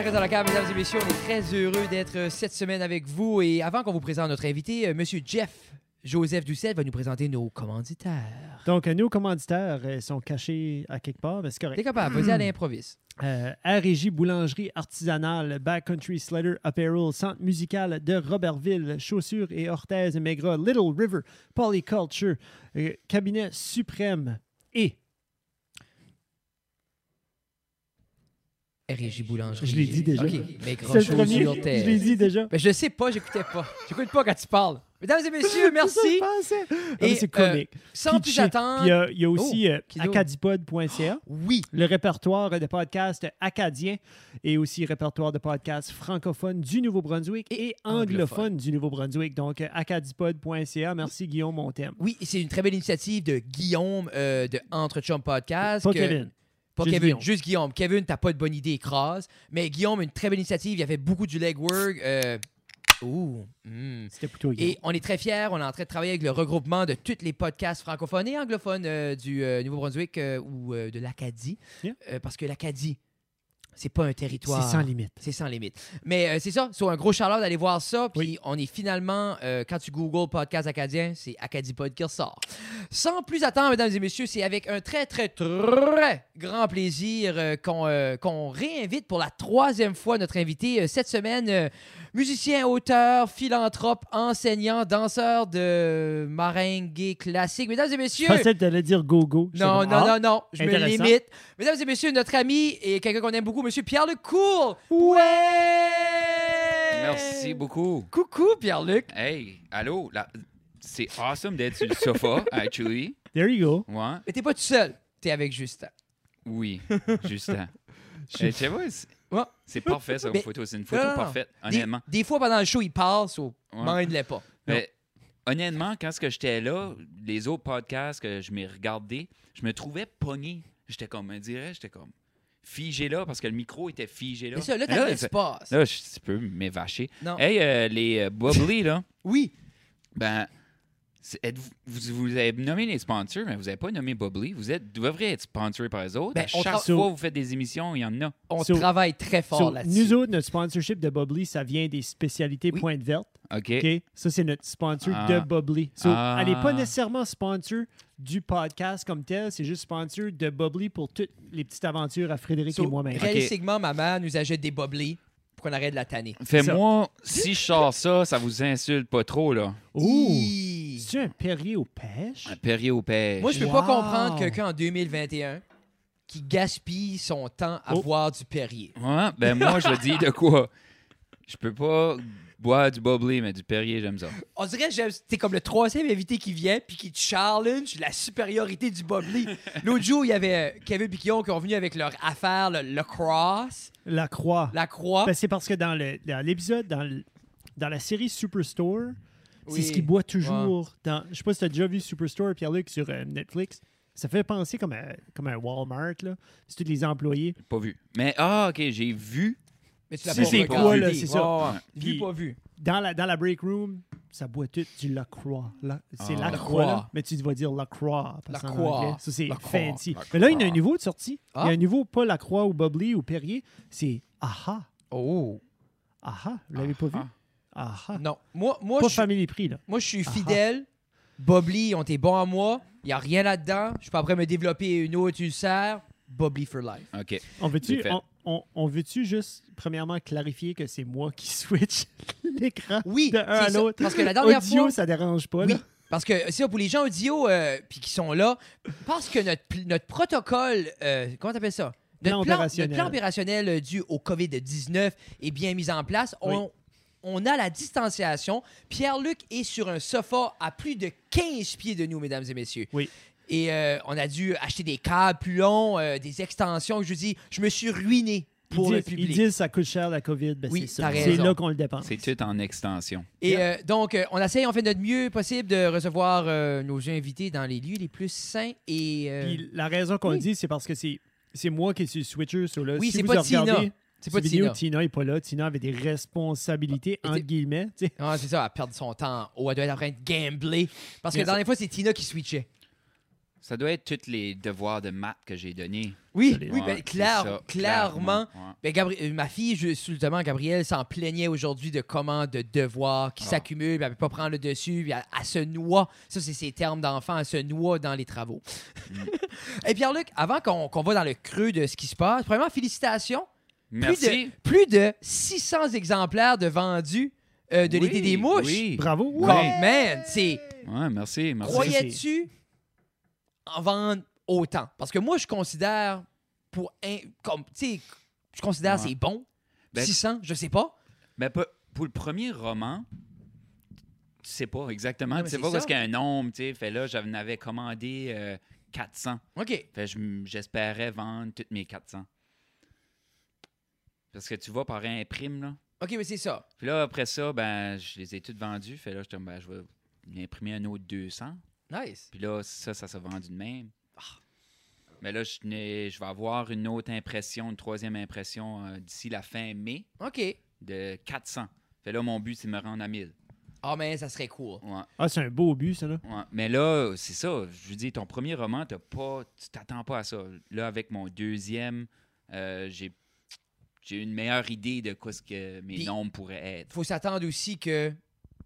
reste dans la cave, mesdames et messieurs. On est très heureux d'être euh, cette semaine avec vous. Et avant qu'on vous présente notre invité, euh, Monsieur Jeff Joseph Doucette va nous présenter nos commanditaires. Donc, euh, nos commanditaires euh, sont cachés à quelque part, mais c'est T'es correct. capable, vas-y à l'improviste. Euh, Boulangerie Artisanale, Backcountry Slider Apparel, Centre musical de Robertville, Chaussures et Orthèses Maigrat, Little River, Polyculture, euh, Cabinet Suprême et, R.J. Boulangerie. Je l'ai dit déjà. OK, mais c'est le premier, je l'ai dit déjà. Ben, je sais pas, j'écoutais pas. J'écoute pas quand tu parles. Mesdames et messieurs, merci. C'est mais Et, c'est comique. Sans plus attendre. Il y a- il y, a aussi euh, qui d'autre? acadipod.ca. Oui, le répertoire de podcasts acadiens et aussi répertoire de podcasts francophones du Nouveau-Brunswick et, anglophones du Nouveau-Brunswick. Donc, euh, acadipod.ca. Merci, Guillaume, mon thème. oui, c'est une très belle initiative de Guillaume euh, de Entre Chum Podcast. Pas que- Kevin. Pas Juste Kevin, Guillaume. juste Guillaume. Kevin, t'as pas de bonne idée, écrase. Mais Guillaume, une très belle initiative. Il a fait beaucoup du legwork. Euh... Ouh. hmm. C'était plutôt Guillaume. Et on est très fiers. On est en train de travailler avec le regroupement de tous les podcasts francophones et anglophones euh, du euh, Nouveau-Brunswick ou de l'Acadie. Yeah. Parce que l'Acadie, c'est pas un territoire. C'est sans limite. C'est sans limite. Mais euh, c'est ça, sur un gros shout d'aller voir ça. Puis Oui. on est finalement, euh, quand tu googles podcast acadien, c'est Acadipod qui ressort. Sans plus attendre, mesdames et messieurs, c'est avec un très, très, très grand plaisir euh, qu'on euh, réinvite pour la troisième fois notre invité cette semaine. musicien, auteur, philanthrope, enseignant, danseur de maringue classique. Mesdames et Je messieurs. pensais que t'allais dire go-go. Non, non, ah, non, non, je me limite. Mesdames et messieurs, notre ami et quelqu'un qu'on aime beaucoup, Monsieur Pierre Lecourt. Ouais! Merci beaucoup. Coucou, Pierre-Luc. Hey, allô? là, C'est awesome d'être sur le sofa, actually. There you go. Ouais. Mais t'es pas tout seul. T'es avec Justin. Oui, Justin. Eh, tu sais pas, c'est- Ouais. c'est parfait, ça, Mais- une photo. C'est une photo Non, non, non. parfaite, Des, honnêtement. des fois, pendant le show, il parle, so Ouais. mind-les pas. Mais, honnêtement, quand ce que j'étais là, les autres podcasts que je m'ai regardé, je me trouvais pogné. J'étais comme, on dirait, j'étais comme figé là parce que le micro était figé là. Mais ça, là, t'as l'espace. là, je tu peux m'évacher. Non. Hey, euh, les euh, Bubbly, là, Oui. ben, vous, vous avez nommé les sponsors, mais vous n'avez pas nommé Bubbly. Vous êtes, devriez être sponsoré par les autres. Ben, à chaque fois que vous faites des émissions, il y en a. On So- travaille très fort So, là-dessus. nous autres, notre sponsorship de Bubbly, ça vient des spécialités Oui. Pointe Verte. OK? Ça, c'est notre sponsor Ah. de Bubbly. So, Ah. Elle n'est pas nécessairement sponsor du podcast comme tel, c'est juste sponsor de Bubbly pour toutes les petites aventures à Frédéric So, et moi-même. Réalistiquement, maman nous achète des boblés pour qu'on arrête de la tanner. Fais-moi, si je sors ça, ça vous insulte pas trop, là. Ouh! C'est-tu un Perrier aux pêches? Un Perrier au pêche. Moi, je peux Wow. pas comprendre quelqu'un en 2021 qui gaspille son temps à Oh. boire du Perrier. Ouais, ben moi, je dis de quoi? Je peux pas boire du bubbly, mais du Perrier, j'aime ça. On dirait que t'es comme le troisième invité qui vient puis qui te challenge la supériorité du Bubbly. L'autre jour, il y avait euh, Kevin et Guillaume qui sont venus avec leur affaire, le, le cross, La Croix. la croix. Ben, c'est parce que dans le- dans l'épisode, dans, le- dans la série Superstore, Oui. c'est ce qu'il boit toujours. Dans, je sais pas si tu as déjà vu Superstore, Pierre-Luc, sur euh, Netflix. Ça fait penser comme un, comme un Walmart. là. C'est tous les employés. Pas vu. Mais, ah, OK, j'ai vu. Mais tu l'as Si pas c'est quoi, là, c'est ça. Ouais, ouais. Puis- Vu, pas vu. Dans la, dans la break room, ça boit tout du Lacroix. La- c'est Ah. la La croix, Croix. mais tu vas dire Lacroix. parce La Croix. anglais, Ça, c'est La Croix. fancy. La Mais là, il y a Croix. un nouveau de sortie. Il y Ah. a un nouveau, pas Lacroix ou Bubbly ou Perrier. C'est Aha. Oh. Aha. Vous l'avez pas vu? Ah. Non. Moi, moi, Pas je, Family Prix, là. moi, je suis Ah. fidèle. Bubbly, on t'est bon à moi. Il n'y a rien là-dedans. Je suis pas prêt à me développer une autre ulcère. Bubbly for life. OK. On veut-tu C'est fait. on, on- on veut-tu juste, premièrement, clarifier que c'est moi qui switch l'écran Oui, de un à c'est ça. l'autre? Parce que la dernière Audio, fois... ça dérange pas, Oui, là? parce que c'est ça, pour les gens audio euh, puis qui sont là, parce que notre, pl- notre protocole, euh, comment t'appelles ça? Plan Notre opérationnel. notre plan opérationnel euh, dû au COVID-19 est bien mis en place. On, on a la distanciation. Pierre-Luc est sur un sofa à plus de 15 pieds de nous, mesdames et messieurs. Oui. Et euh, on a dû acheter des câbles plus longs, euh, des extensions. Je vous dis, je me suis ruiné pour ils, le disent, public. ils disent ça coûte cher la COVID. Ben Oui, c'est ça. Là qu'on le dépense. C'est tout en extension. Et euh, donc, euh, on essaye, on fait notre mieux possible de recevoir euh, nos invités dans les lieux les plus sains et. euh, Puis la raison qu'on oui. le dit, c'est parce que c'est c'est moi qui suis switcher sur le. Oui, si c'est pas Tina. C'est pas vidéo, Tina. Tina n'est pas là. Tina avait des responsabilités, entre guillemets. tu sais. Ah, c'est ça, elle perd son temps. Oh, elle doit être en train de gambler. Parce que la dernière fois, c'est Tina qui switchait. Ça doit être tous les devoirs de maths que j'ai donnés. Oui, oui, ben, c'est clair- ça, clairement. ouais. Ben, Gabri- euh, ma fille, justement, Gabrielle, s'en plaignait aujourd'hui de comment de devoirs qui Ah. s'accumulent, puis elle ne peut pas prendre le dessus, puis elle, elle se noie. Ça, c'est ses termes d'enfant, elle se noie dans les travaux. Mm. Et Pierre-Luc, avant qu'on qu'on va dans le creux de ce qui se passe, premièrement, félicitations. Merci. Plus de, plus de 600 exemplaires de vendus euh, de Oui, l'été des mouches. oui. Bravo. Comme, Ouais. man, c'est... Ouais, merci, merci. Croyais-tu en vendre autant? Parce que moi, je considère pour un, comme tu sais, je considère Ouais. c'est bon. Ben- 600, je sais pas. Mais pas- pour le premier roman, tu sais pas exactement. Non, tu sais c'est pas ça. ce qu'il y a un nombre. tu sais. Fait là, j'en avais commandé euh, 400. OK. Fait j'espérais vendre toutes mes 400. Parce que tu vois, par imprime, là. OK, mais c'est ça. Puis là, après ça, ben, je les ai toutes vendues. Fait là, comme, ben, je vais imprimer un autre 200. Nice. Puis là, ça, ça s'est vendu de même. Mais là, je, n'ai- je vais avoir une autre impression, une troisième impression euh, d'ici la fin mai OK. de 400. Fait là, mon but, c'est de me rendre à 1000. Ah, mais ça serait cool. Ouais. Ah, c'est un beau but, ça, là. Ouais. Mais là, c'est ça. Je veux dire, ton premier roman, t'as pas, tu t'attends pas à ça. Là, avec mon deuxième, euh, j'ai, j'ai une meilleure idée de quoi ce que mes Puis- nombres pourraient être. faut s'attendre aussi que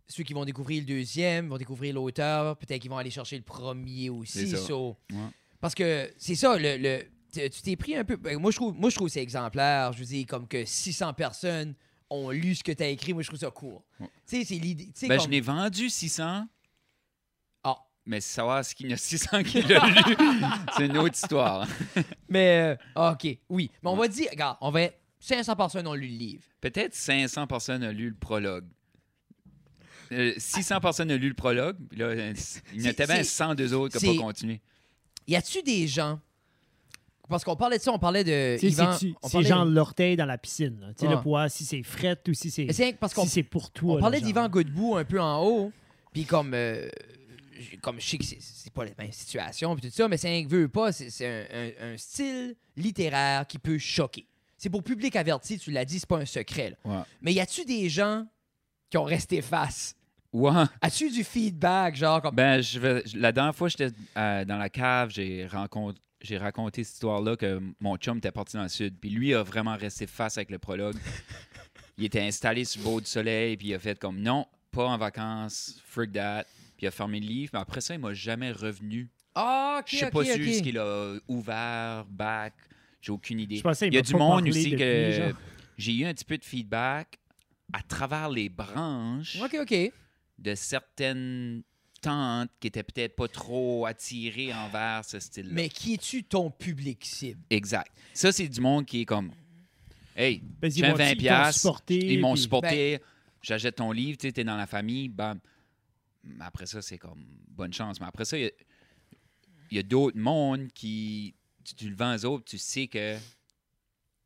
ceux qui vont découvrir le deuxième vont découvrir l'auteur. Peut-être qu'ils vont aller chercher le premier aussi. C'est ça. so- Ouais. Parce que c'est ça, le, le- tu t'es pris un peu. ben, moi, je trouve, moi, je trouve que c'est exemplaire. Je veux dire, comme que 600 personnes ont lu ce que tu as écrit. Moi, je trouve ça cool. Ouais. Tu sais, c'est l'idée. tu sais, Ben, comme- je n'ai vendu 600, Ah. mais savoir ce qu'il y a 600 qui l'ont lu, c'est une autre histoire. Mais, euh, OK, oui. Mais on va dire, regarde, on va être 500 personnes ont lu le livre. Peut-être 500 personnes ont lu le prologue. Euh, 600 personnes ont lu le prologue. Là, euh, il y en a bien c'est- 102 autres qui n'ont pas continué. Y a-tu des gens. Parce qu'on parlait de ça, on parlait de. Tu Yvan, c'est- on C'est parlait- genre l'orteil dans la piscine. là? Tu sais, le poids, si c'est fret ou si c'est c'est parce qu'on si c'est pour toi. on parlait d'Yvan Godbout un peu en haut. Puis comme. euh, comme je sais que c'est- pas la même situation, puis tout ça, mais c'est un veut pas, c'est c'est un, un- un style littéraire qui peut choquer. C'est pour public averti, tu l'as dit, c'est pas un secret. là. Ouais. Mais y a-tu des gens qui ont resté face? Ouais. As-tu eu du feedback, genre comme. Ben, je vais, la dernière fois j'étais euh, dans la cave, j'ai rencontré. J'ai raconté cette histoire-là que mon chum était parti dans le sud. Puis lui a vraiment resté face avec le prologue. il était installé sur le bord du soleil. Puis il a fait comme non, pas en vacances, freak that. Puis il a fermé le livre. Mais après ça, il m'a jamais revenu. Ah, ok, Je sais ok, pas si ce qu'il a ouvert, back. J'ai aucune idée. Je Il y a du monde aussi depuis, que genre. j'ai eu un petit peu de feedback à travers les branches de certaines tantes qui étaient peut-être pas trop attirées envers ce style-là. Mais qui es-tu ton public cible? Exact. Ça, c'est du monde qui est comme Hey, Ben, vont- 20 ils t'ont piastres, supporté, ils m'ont puis- supporté, j'achète ton livre, tu sais, t'es dans la famille, bam. Après ça, c'est comme bonne chance. Mais après ça, il y a- il y a, d'autres mondes qui, tu, tu le vends aux autres, tu sais que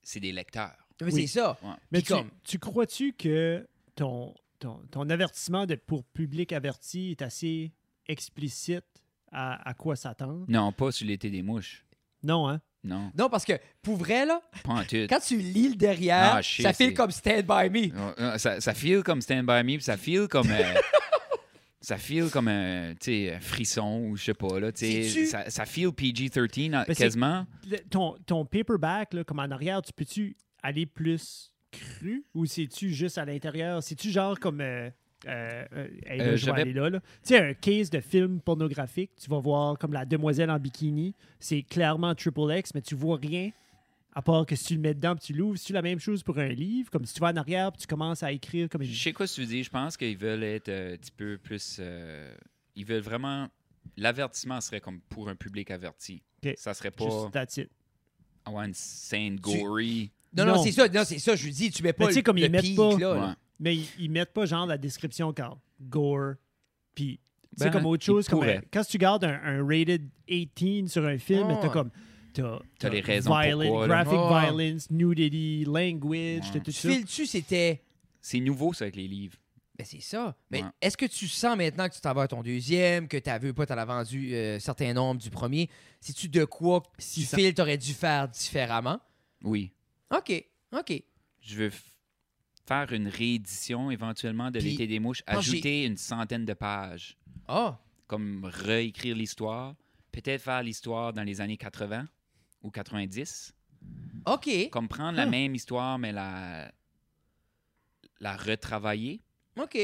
c'est des lecteurs. Oui. c'est ça. Ouais. Mais tu, comme- tu crois-tu que ton, ton, ton avertissement de pour public averti est assez explicite à, à quoi s'attendre? Non, pas sur l'été des mouches. Non, hein? Non, Non, parce que pour vrai, là, pas en tout. quand tu lis le derrière, Ah, sais, ça c'est- comme Stand By Me. Ça, ça feel comme Stand By Me, puis ça feel comme. euh, ça feel comme un, frisson ou je sais pas. Là, tu ça, ça feel PG-13 Ben, c'est- quasiment. Le- ton, ton paperback, là, comme en arrière, tu peux-tu aller plus cru ou c'est-tu juste à l'intérieur? C'est-tu genre comme. Euh, euh, euh, hey, là, Euh, je vais aller là, là. Tu sais, un case de film pornographique, tu vas voir comme la demoiselle en bikini. C'est clairement triple X, mais tu vois rien. À part que si tu le mets dedans puis tu l'ouvres, c'est la même chose pour un livre? Comme si tu vas en arrière puis tu commences à écrire comme une. Je sais quoi tu dis. Je pense qu'ils veulent être euh, un petit peu plus. euh, ils veulent vraiment. L'avertissement serait comme pour un public averti. Ça serait pas. Juste that's it. avoir une scène gory. Non, non, Non. c'est ça, non, c'est ça, je lui dis, tu mets pas Mais tu sais, le, comme le ils mettent pic, pas- là, Ouais. là. Mais ils, ils mettent pas genre la description quand gore, puis tu Ben, comme autre chose. Comme pourraient. un- quand tu gardes un, un rated 18 sur un film, Ouais. t'as comme t'as, T'as les raisons violent- pourquoi, là? graphic Ouais. violence, nudity, language, Ouais. t'as tout Tu ça. files-tu, c'était... C'est nouveau, ça, avec les livres. Ben c'est ça. Mais Ouais. est-ce que tu sens maintenant que tu t'en vas à ton deuxième, que tu veux pas, t'en as vendu euh, certain nombre du premier, si tu de quoi si tu ça- files, t'aurais dû faire différemment? Oui. OK, OK. Je veux f- faire une réédition éventuellement de Puis, l'été des mouches, j'ai- ajouter une centaine de pages. Ah, comme réécrire l'histoire, peut-être faire l'histoire dans les années 80 ou 90. OK. Comme prendre la Ah. même histoire, mais la, la retravailler. OK.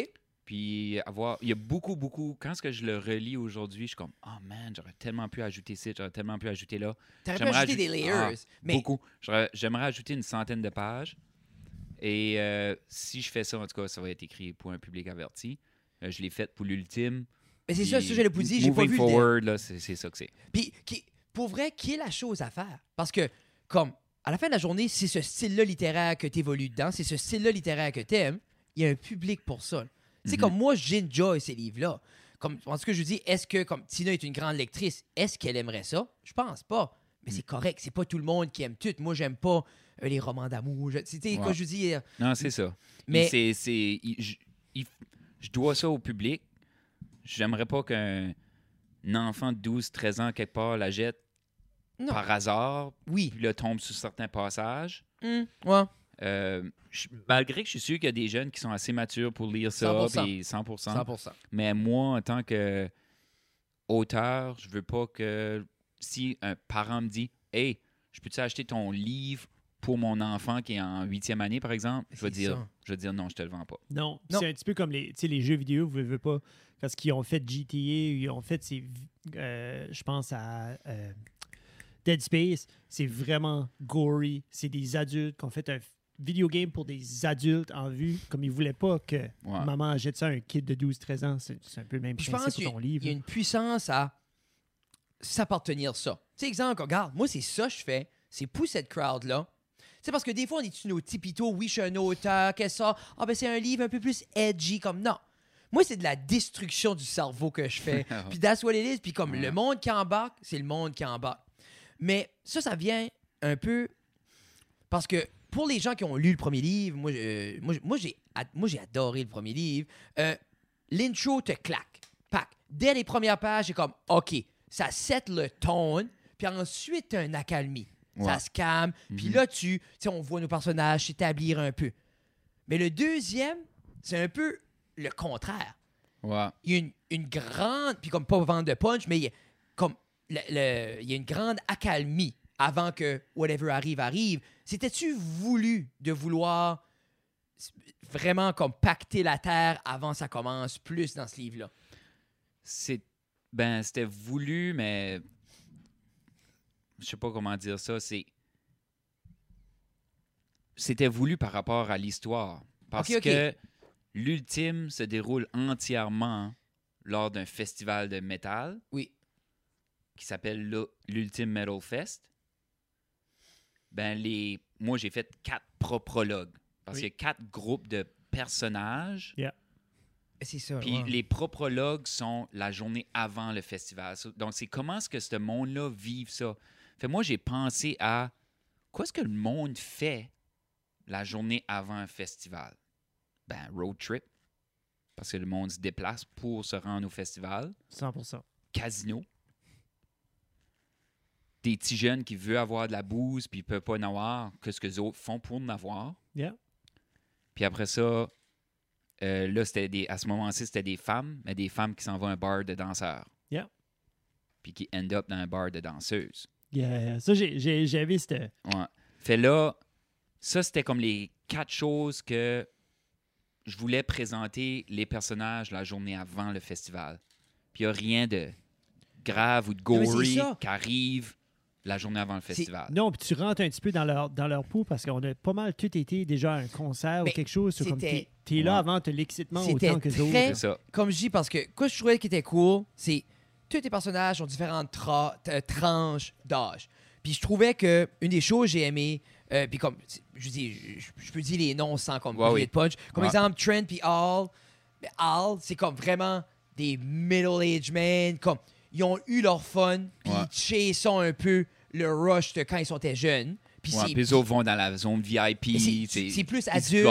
Puis avoir. Il y a beaucoup, beaucoup. Quand est-ce que je le relis aujourd'hui, je suis comme, oh man, j'aurais tellement pu ajouter ci, j'aurais tellement pu ajouter là. T'aurais pu J'aimerais ajouter des layers. Ah, mais Beaucoup. J'aimerais ajouter une centaine de pages. Et euh, si je fais ça, en tout cas, ça va être écrit pour un public averti. Euh, je l'ai fait pour l'ultime. mais c'est ça, ça, j'allais vous dire. J'ai pas vu le forward, là, c'est c'est ça que c'est. Puis, qui- pour vrai, qui est la chose à faire? Parce que, comme, à la fin de la journée, c'est ce style-là littéraire que tu évolues dedans, c'est ce style-là littéraire que tu aimes, il y a un public pour ça. Tu sais, Mhm. comme moi, j'enjoy ces livres-là. Comme, en ce que je dis, est-ce que, comme Tina est une grande lectrice, est-ce qu'elle aimerait ça? Je pense pas. Mais Mm. c'est correct, c'est pas tout le monde qui aime tout. Moi, j'aime pas euh, les romans d'amour. Tu sais, Ouais. je dire? Non, c'est ça. Mais- c'est, c'est, je dois ça au public. J'aimerais pas qu'un un enfant de 12-13 ans, quelque part, la jette Non. par hasard, Oui. puis là, tombe sur certains passages. Hum, ouais. Euh, je- malgré que je suis sûr qu'il y a des jeunes qui sont assez matures pour lire ça, 100%. puis 100%. 100%. Mais moi, en tant que auteur, je veux pas que si un parent me dit Hey, je peux-tu acheter ton livre pour mon enfant qui est en huitième année, par exemple, je vais dire, ça. Je vais dire non, je te le vends pas. Non, Non. c'est un petit peu comme les, tu sais, les jeux vidéo, vous ne pas. Parce qu'ils ont fait GTA, ils ont fait ces. euh, je pense à euh, Dead Space. C'est vraiment gory. C'est des adultes qui ont fait un video game pour des adultes en vue. Comme ils voulaient pas que Ouais. maman jette ça à un kid de 12-13 ans. C'est un peu le même je principe pense qu'il y, pour ton a- livre. il y a une puissance à s'appartenir ça. Tu sais, exemple, regarde, moi, c'est ça que je fais. C'est pour cette crowd-là. C'est parce que des fois, on est nos tipito, oui, je suis un auteur, qu'est-ce que ça? Ah, ben, c'est un livre un peu plus edgy, comme non. Moi, c'est de la destruction du cerveau que je fais. puis that's what it is. Puis comme le monde qui embarque, c'est le monde qui embarque. Mais ça, ça vient un peu parce que pour les gens qui ont lu le premier livre, moi, euh, moi, moi, j'ai, ad- moi, j'ai adoré le premier livre. Euh, l'intro te claque. Pac. Dès les premières pages, c'est comme, OK, ça set le ton, puis ensuite, t'as une Ça se calme, puis Mhm. là, tu, tu sais, on voit nos personnages s'établir un peu. Mais le deuxième, c'est un peu le contraire Ouais. il y a une, une grande, puis comme pas vendre de punch, mais il y a, comme le- le- il y a une grande accalmie avant que whatever arrive, arrive. C'était-tu voulu de vouloir vraiment comme pacter la terre avant ça commence plus dans ce livre-là? C'est ben c'était voulu, mais je sais pas comment dire ça. C'est c'était voulu par rapport à l'histoire, parce que l'ultime se déroule entièrement lors d'un festival de métal Oui. qui s'appelle le- l'Ultime Metal Fest. Ben les, moi j'ai fait quatre prologues parce Oui. qu'il y a quatre groupes de personnages. C'est ça. Puis les prologues sont la journée avant le festival. So- Donc, c'est comment est-ce que ce monde-là vive ça? Fait moi, j'ai pensé à quoi est-ce que le monde fait la journée avant un festival? Ben, road trip. Parce que le monde se déplace pour se rendre au festival. 100%. Casino. Des petits jeunes qui veulent avoir de la bouse puis ils peuvent pas en avoir. Qu'est-ce que les autres font pour en avoir? Yeah. Puis après ça, euh, là, c'était des, à ce moment-ci, c'était des femmes, mais des femmes qui s'en vont à un bar de danseurs. Yeah. Puis qui end up dans un bar de danseuses. Yeah. Ça, j'ai- j'ai- j'avais cette. Ouais. Fait là, ça, c'était comme les quatre choses que je voulais présenter les personnages la journée avant le festival. Puis il n'y a rien de grave ou de gory ça. qui arrive la journée avant le festival. Non, puis tu rentres un petit peu dans leur, dans leur peau parce qu'on a pas mal tout été déjà à un concert Mais ou quelque chose. c'était- t'es t'es là Ouais. avant, l'excitement C'était autant que les autres. très- C'est ça. Comme je dis, parce que quoi je trouvais qui était cool, c'est tous tes personnages ont différentes tra- t- tranches d'âge. Puis je trouvais que une des choses que j'ai aimé, euh, puis comme je dis, je, je peux dire les noms sans comme Ouais, oui. de punch. Comme Ouais. exemple Trent puis Al. Mais Al, c'est comme vraiment des middle-aged men, comme ils ont eu leur fun, puis ils chassent un peu le rush de quand ils étaient jeunes. Puis Ouais, les autres vont dans la zone VIP. c'est- plus adulte.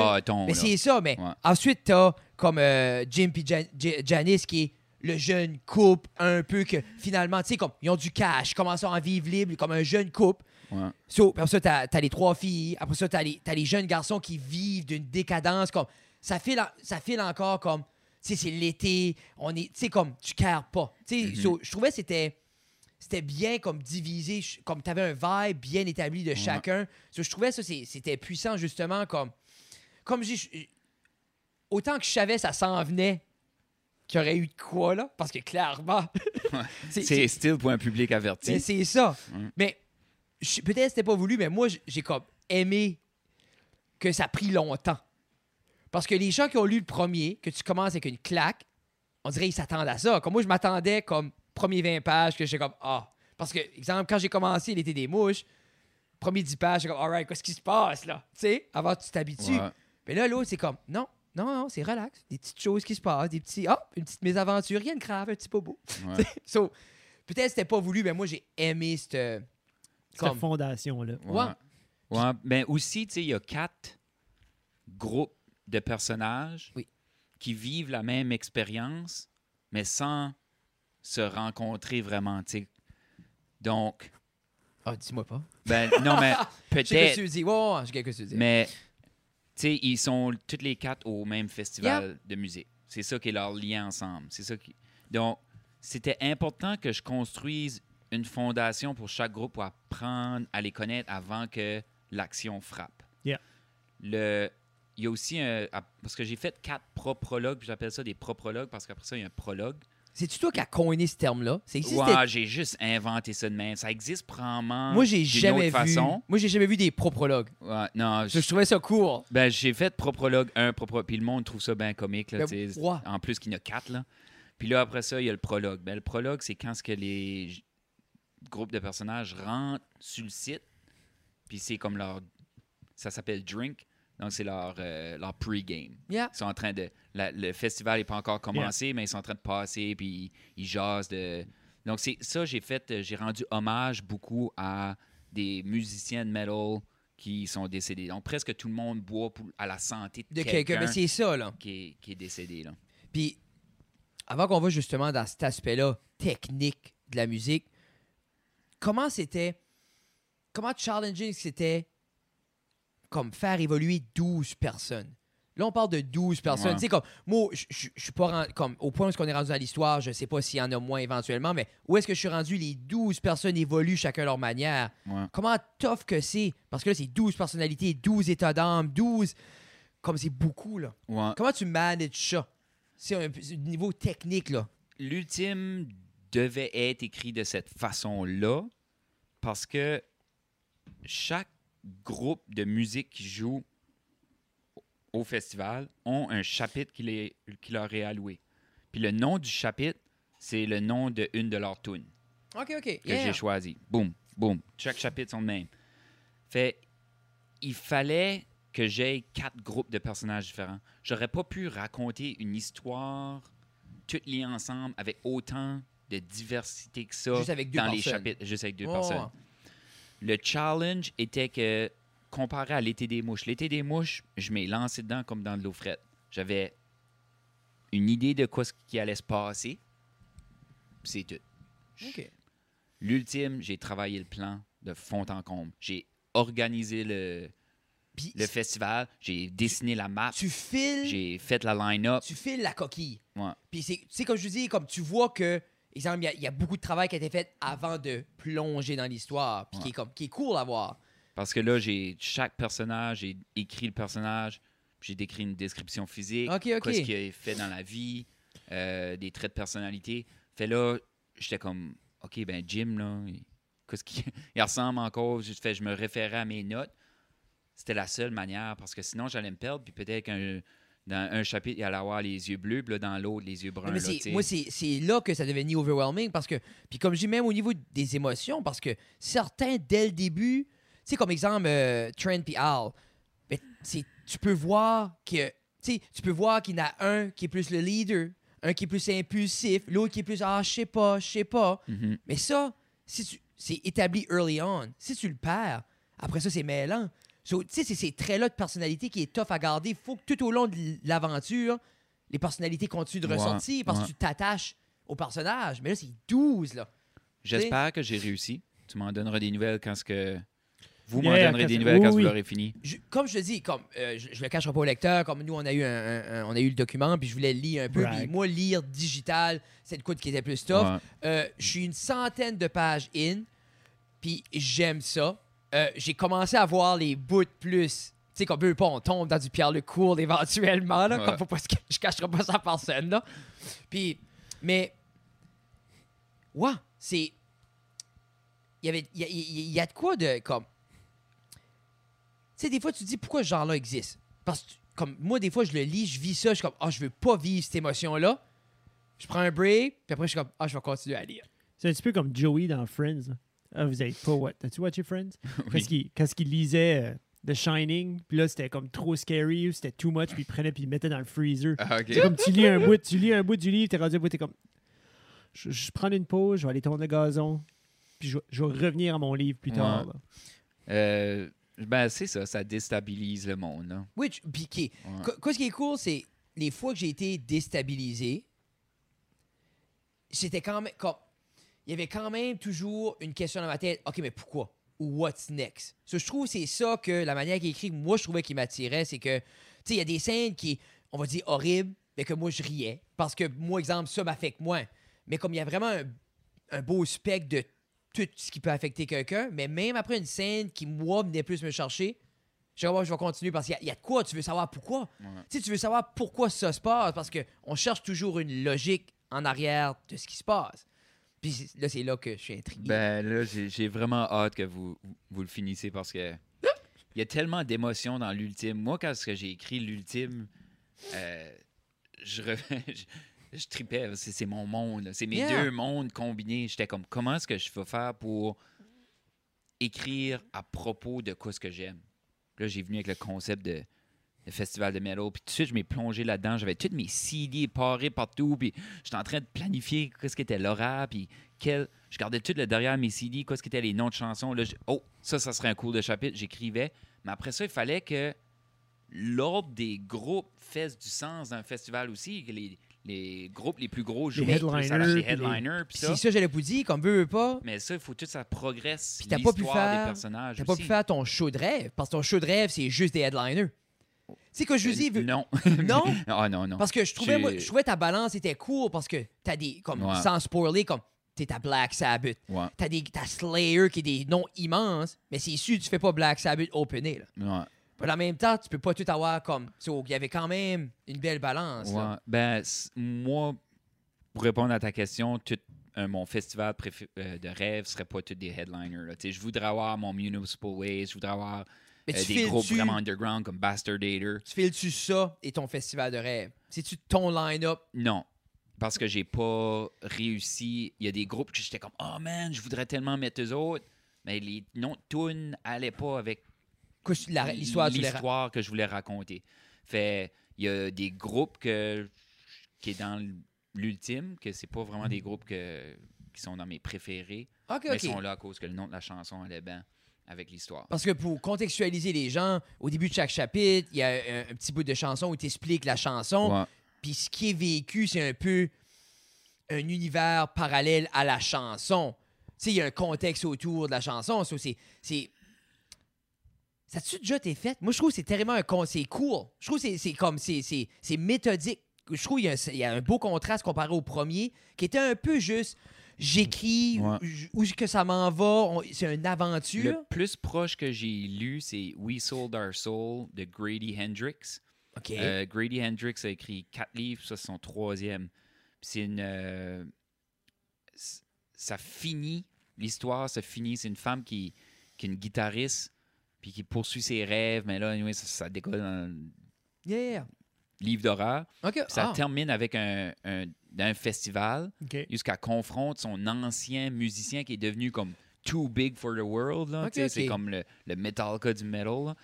Mais c'est ça, mais ensuite, t'as comme euh, Jim puis Jan- Janice qui est le jeune couple un peu que finalement, tu sais, comme ils ont du cash, ils commencent à en vivre libre comme un jeune couple. Ouais. So, après ça, t'as as les trois filles. Après ça, t'as les, t'as les jeunes garçons qui vivent d'une décadence. comme Ça file, ça file encore comme, tu sais, c'est l'été. On est, tu sais, comme, tu cares pas. Tu sais, Mhm. so, je trouvais que c'était c'était bien comme divisé, comme tu avais un vibe bien établi de chacun. So, je trouvais ça, c'était puissant, justement, comme. Comme je- Autant que je savais, ça s'en venait qu'il y aurait eu de quoi, là, parce que clairement. C'est- style pour un public averti. mais c'est ça. Mm. Mais peut-être que c'était pas voulu, mais moi, j'ai comme aimé que ça a pris longtemps. Parce que les gens qui ont lu le premier, que tu commences avec une claque, on dirait qu'ils s'attendent à ça. Comme moi, je m'attendais comme premier 20 pages, que j'étais comme Ah. Parce que, exemple, quand j'ai commencé l'été des mouches, premier 10 pages, j'étais comme Alright, qu'est-ce qui se passe là? Tu sais, avant que tu t'habitues. Ouais. Mais là, l'autre, c'est comme Non, non, non, c'est relax. Des petites choses qui se passent, des petits. Ah, une petite mésaventure, rien de grave, un petit bobo. Ouais. So, peut-être que c'était pas voulu, mais moi, j'ai aimé cette. Fondation-là. Ouais. Ouais. Ouais, Ben aussi, tu sais, il y a quatre groupes de personnages Oui. qui vivent la même expérience, mais sans se rencontrer vraiment, tu sais. Donc, Ah, dis-moi pas. ben, non, mais Je sais que peut-être, tu dis. Ouais, sais que tu dis. mais, sais, ils sont tous les quatre au même festival de musique. C'est ça qui est leur lien ensemble. C'est ça qui... Donc, c'était important que je construise une fondation pour chaque groupe pour apprendre à les connaître avant que l'action frappe. Yeah. Le, il y a aussi un... Parce que j'ai fait quatre proprologues, puis j'appelle ça des proprologues parce qu'après ça, il y a un prologue. C'est-tu toi qui as coiné ce terme-là? C'est Ouais, j'ai juste inventé ça de même. Ça existe probablement Moi, j'ai d'une jamais autre vu. façon. Moi, j'ai jamais vu des proprologues. Ouais, non, Je, je trouvais ça cool. Ben, j'ai fait proprologue 1, proprologue, puis le monde trouve ça bien comique. Là, Ben, tu sais. ouais. En plus qu'il y en a quatre. Là. Puis là, après ça, il y a le prologue. Ben, le prologue, c'est quand ce que les j- groupes de personnages rentrent sur le site, puis c'est comme leur... Ça s'appelle Drink, donc c'est leur, euh, leur pre-game. Yeah. Ils sont en train de... la- le festival n'est pas encore commencé, mais ils sont en train de passer, puis ils, ils jasent de... Donc c'est ça, j'ai fait... euh, J'ai rendu hommage beaucoup à des musiciens de metal qui sont décédés. Donc presque tout le monde boit pour- à la santé de, De quelqu'un. quelqu'un Mais c'est ça, là. qui, est, qui est décédé. Là. Puis, avant qu'on va justement dans cet aspect-là technique de la musique, comment c'était. Comment challenging c'était comme faire évoluer 12 personnes? Là, on parle de 12 personnes. Ouais. Tu sais, comme, moi, je suis pas ren- comme, au point où on est rendu dans l'histoire, je sais pas s'il y en a moins éventuellement, mais où est-ce que je suis rendu? Les 12 personnes évoluent chacun leur manière. Ouais. Comment tough que c'est? Parce que là, c'est 12 personnalités, 12 états d'âme, 12. Comme c'est beaucoup, là. Ouais. Comment tu manages ça? C'est un, c'est un niveau technique, là. L'ultime devait être écrit de cette façon-là parce que chaque groupe de musique qui joue au festival ont un chapitre qui, les- qui leur est alloué. Puis le nom du chapitre, c'est le nom de une de leurs tunes. OK, OK. que Yeah. j'ai choisi. Boum, boum. Chaque chapitre sont de même. Fait, il fallait que j'aie quatre groupes de personnages différents. J'aurais pas pu raconter une histoire toutes liées ensemble avec autant de diversité que ça Juste avec deux dans les chapitres, juste avec deux Oh, personnes. Le challenge était que, comparé à l'été des mouches, l'été des mouches, je m'ai lancé dedans comme dans de l'eau frette. J'avais une idée de quoi ce qui allait se passer. C'est tout. L'ultime, j'ai travaillé le plan de fond en comble. J'ai organisé le, le festival, j'ai dessiné la map, tu files, j'ai fait la line-up. tu files la coquille. Ouais. Puis c'est, tu sais, comme je dis, comme tu vois que, exemple, il y a- il y, a beaucoup de travail qui a été fait avant de plonger dans l'histoire, puis qui, est comme, qui est cool à voir. Parce que là, j'ai chaque personnage, j'ai écrit le personnage, j'ai décrit une description physique, OK, OK. quoi ce qu'il a fait dans la vie, euh, des traits de personnalité. Fait là, j'étais comme, OK, ben Jim, là, qu'est-ce qu'il- il ressemble encore. Je, fais, je me référais à mes notes. C'était la seule manière, parce que sinon, j'allais me perdre, puis peut-être qu'un dans un chapitre, il allait avoir les yeux bleus, puis là, dans l'autre, les yeux bruns. Mais là, moi, c'est, là que ça devenait overwhelming, parce que, puis comme je dis, même au niveau des émotions, parce que certains, dès le début, sais, comme exemple, euh, Trent puis Al, ben, tu peux voir que, tu peux voir qu'il y en a un qui est plus le leader, un qui est plus impulsif, l'autre qui est plus, ah, je sais pas, je sais pas. Mhm. Mais ça, si tu- c'est établi early on. Si tu le perds, après ça, c'est mêlant. So, tu sais, c'est ces traits-là de personnalité qui est tough à garder. Il faut que tout au long de l'aventure, les personnalités continuent de Ouais, ressortir parce ouais. que tu t'attaches au personnage. Mais là, c'est 12, là. J'espère que j'ai réussi. Tu m'en donneras des nouvelles quand ce que Vous m'en donnerez des nouvelles quand oui. vous l'aurez fini. Je- comme je te dis, comme euh, je, je le cacherai pas au lecteur, comme nous on a eu un, un- un- on a eu le document, puis je voulais le lire un peu. Puis moi lire digital, c'est le coup qui était plus tough. Ouais. Euh, je suis une centaine de pages in, puis j'aime ça. Euh, J'ai commencé à voir les bouts de plus. Tu sais, qu'on peut pas, on tombe dans du Pierre Lecourt éventuellement, là, Ouais. comme faut pas se- je cacherai pas ça à personne, là. Puis, mais, ouais, c'est. Il y avait. Il y, a- il y a- il y a de quoi de. Comme. Tu sais, des fois, tu te dis pourquoi ce genre-là existe? Parce que, comme moi, des fois, je le lis, je vis ça, je suis comme, ah, je veux pas vivre cette émotion-là. Je prends un break, puis après, je suis comme, ah, je vais continuer à lire. C'est un petit peu comme Joey dans Friends. Ah, vous avez pas what? As-tu watché Friends? Quand Oui. il, quand il lisait euh, The Shining, puis là, c'était comme trop scary, ou c'était too much, puis il prenait, puis il mettait dans le freezer. Ah, ok. C'est comme tu lis un bout, tu lis un bout du livre, t'es rendu à bout, t'es comme. Je, je prends une pause, je vais aller tourner le gazon, puis je, vais- je vais revenir à mon livre plus tard. Ouais. là. Euh, ben, c'est ça, ça déstabilise le monde. là. Oui, tu- puis qui- Ouais. qu- Quoi, ce qui est cool, c'est les fois que j'ai été déstabilisé, c'était quand même comme. Il y avait quand même toujours une question dans ma tête. OK, mais pourquoi? Ou what's next? So, je trouve que c'est ça que la manière qu'il est écrit, moi, je trouvais qui m'attirait, c'est que, tu sais, il y a des scènes qui, on va dire, horribles, mais que moi, je riais. Parce que, moi, exemple, ça m'affecte moins. Mais comme il y a vraiment un, un beau spectre de tout ce qui peut affecter quelqu'un, mais même après une scène qui, moi, venait plus me chercher, je vais, je vais continuer parce qu'il y a- il y, a de quoi, tu veux savoir pourquoi. Ouais. Tu sais, tu veux savoir pourquoi ça se passe parce qu'on cherche toujours une logique en arrière de ce qui se passe. Puis là, c'est là que je suis intrigué. Ben là, j'ai vraiment hâte que vous, vous le finissez parce que il y a tellement d'émotions dans l'ultime. Moi, quand j'ai écrit l'ultime, euh, je, re- je, tripais. C'est c'est mon monde. C'est mes Yeah. deux mondes combinés. J'étais comme, comment est-ce que je peux faire pour écrire à propos de quoi ce que j'aime? Là, j'ai venu avec le concept de, de festival de metal. Puis tout de suite, je m'ai plongé là-dedans. J'avais tous mes CD parés partout. Puis j'étais en train de planifier qu'est-ce qu'était Laura. Puis quel... je gardais tout le derrière mes CD, qu'est-ce qu'étaient les noms de chansons. Là, je- Oh, ça, ça serait un cours de chapitre. J'écrivais. Mais après ça, il fallait que l'ordre des groupes fasse du sens dans un festival aussi. Que les, les groupes les plus gros jouent plus headliners, les les- headliners. puis ça. c'est ça, j'allais vous dire, comme veut, veut pas, Mais ça, il faut tout ça progresse. Puis t'as pas pu faire- des personnages. t'as pas pu faire ton show de rêve parce que ton show de rêve, c'est juste des headliners. Sais, que je vous dis, Euh, non. Non? Ah non, non. Parce que je trouvais, moi, je trouvais ta balance était cool parce que t'as des, comme, Ouais. sans spoiler, comme, t'es ta Black Sabbath, Ouais, t'as des, t'as Slayer qui est des noms immenses, mais c'est sûr, tu fais pas Black Sabbath opené, là. ouais. Mais en même temps, tu peux pas tout avoir comme. So, il y avait quand même une belle balance. là. Ben, moi, pour répondre à ta question, tout euh, mon festival euh, de rêve serait pas tous des headliners. là. Je voudrais avoir mon Municipal Waste, je voudrais avoir euh, des groupes vraiment underground comme Bastard Dater. tu files-tu ça et ton festival de rêve? C'est-tu ton line-up? Non. Parce que j'ai pas réussi. Il y a des groupes que j'étais comme, oh man, je voudrais tellement mettre eux autres. Mais les noms de tunes allaient pas avec L'histoire, l'histoire que je voulais raconter. Fait, il y a des groupes que, qui est dans l'ultime, que c'est pas vraiment des groupes que, qui sont dans mes préférés, Ok, mais ok. sont là à cause que le nom de la chanson allait bien avec l'histoire. Parce que pour contextualiser les gens, au début de chaque chapitre, il y a un, un petit bout de chanson où tu expliques la chanson. Puis ce qui est vécu, c'est un peu un univers parallèle à la chanson. Tu sais, il y a un contexte autour de la chanson. So, c'est. Ça a-tu déjà été fait? Moi, je trouve que c'est tellement un con... C'est cool. Je trouve que c'est- comme. C'est méthodique. Je trouve qu'il y, a un- il y a un beau contraste comparé au premier, qui était un peu juste. J'écris, Ouais. j- où que ça m'en va. on- C'est une aventure. Le plus proche que j'ai lu, c'est We Sold Our Soul de Grady Hendrix. OK. Euh, Grady Hendrix a écrit quatre livres, ça c'est son troisième. C'est une. euh, ça finit, l'histoire se finit. C'est une femme qui, qui est une guitariste, puis qui poursuit ses rêves, mais là, anyway, ça, ça décolle dans le yeah. livre d'horreur. Ça Ah. termine avec un, un, un festival, jusqu'à confronte son ancien musicien qui est devenu comme too big for the world. C'est comme le, le Metallica du metal.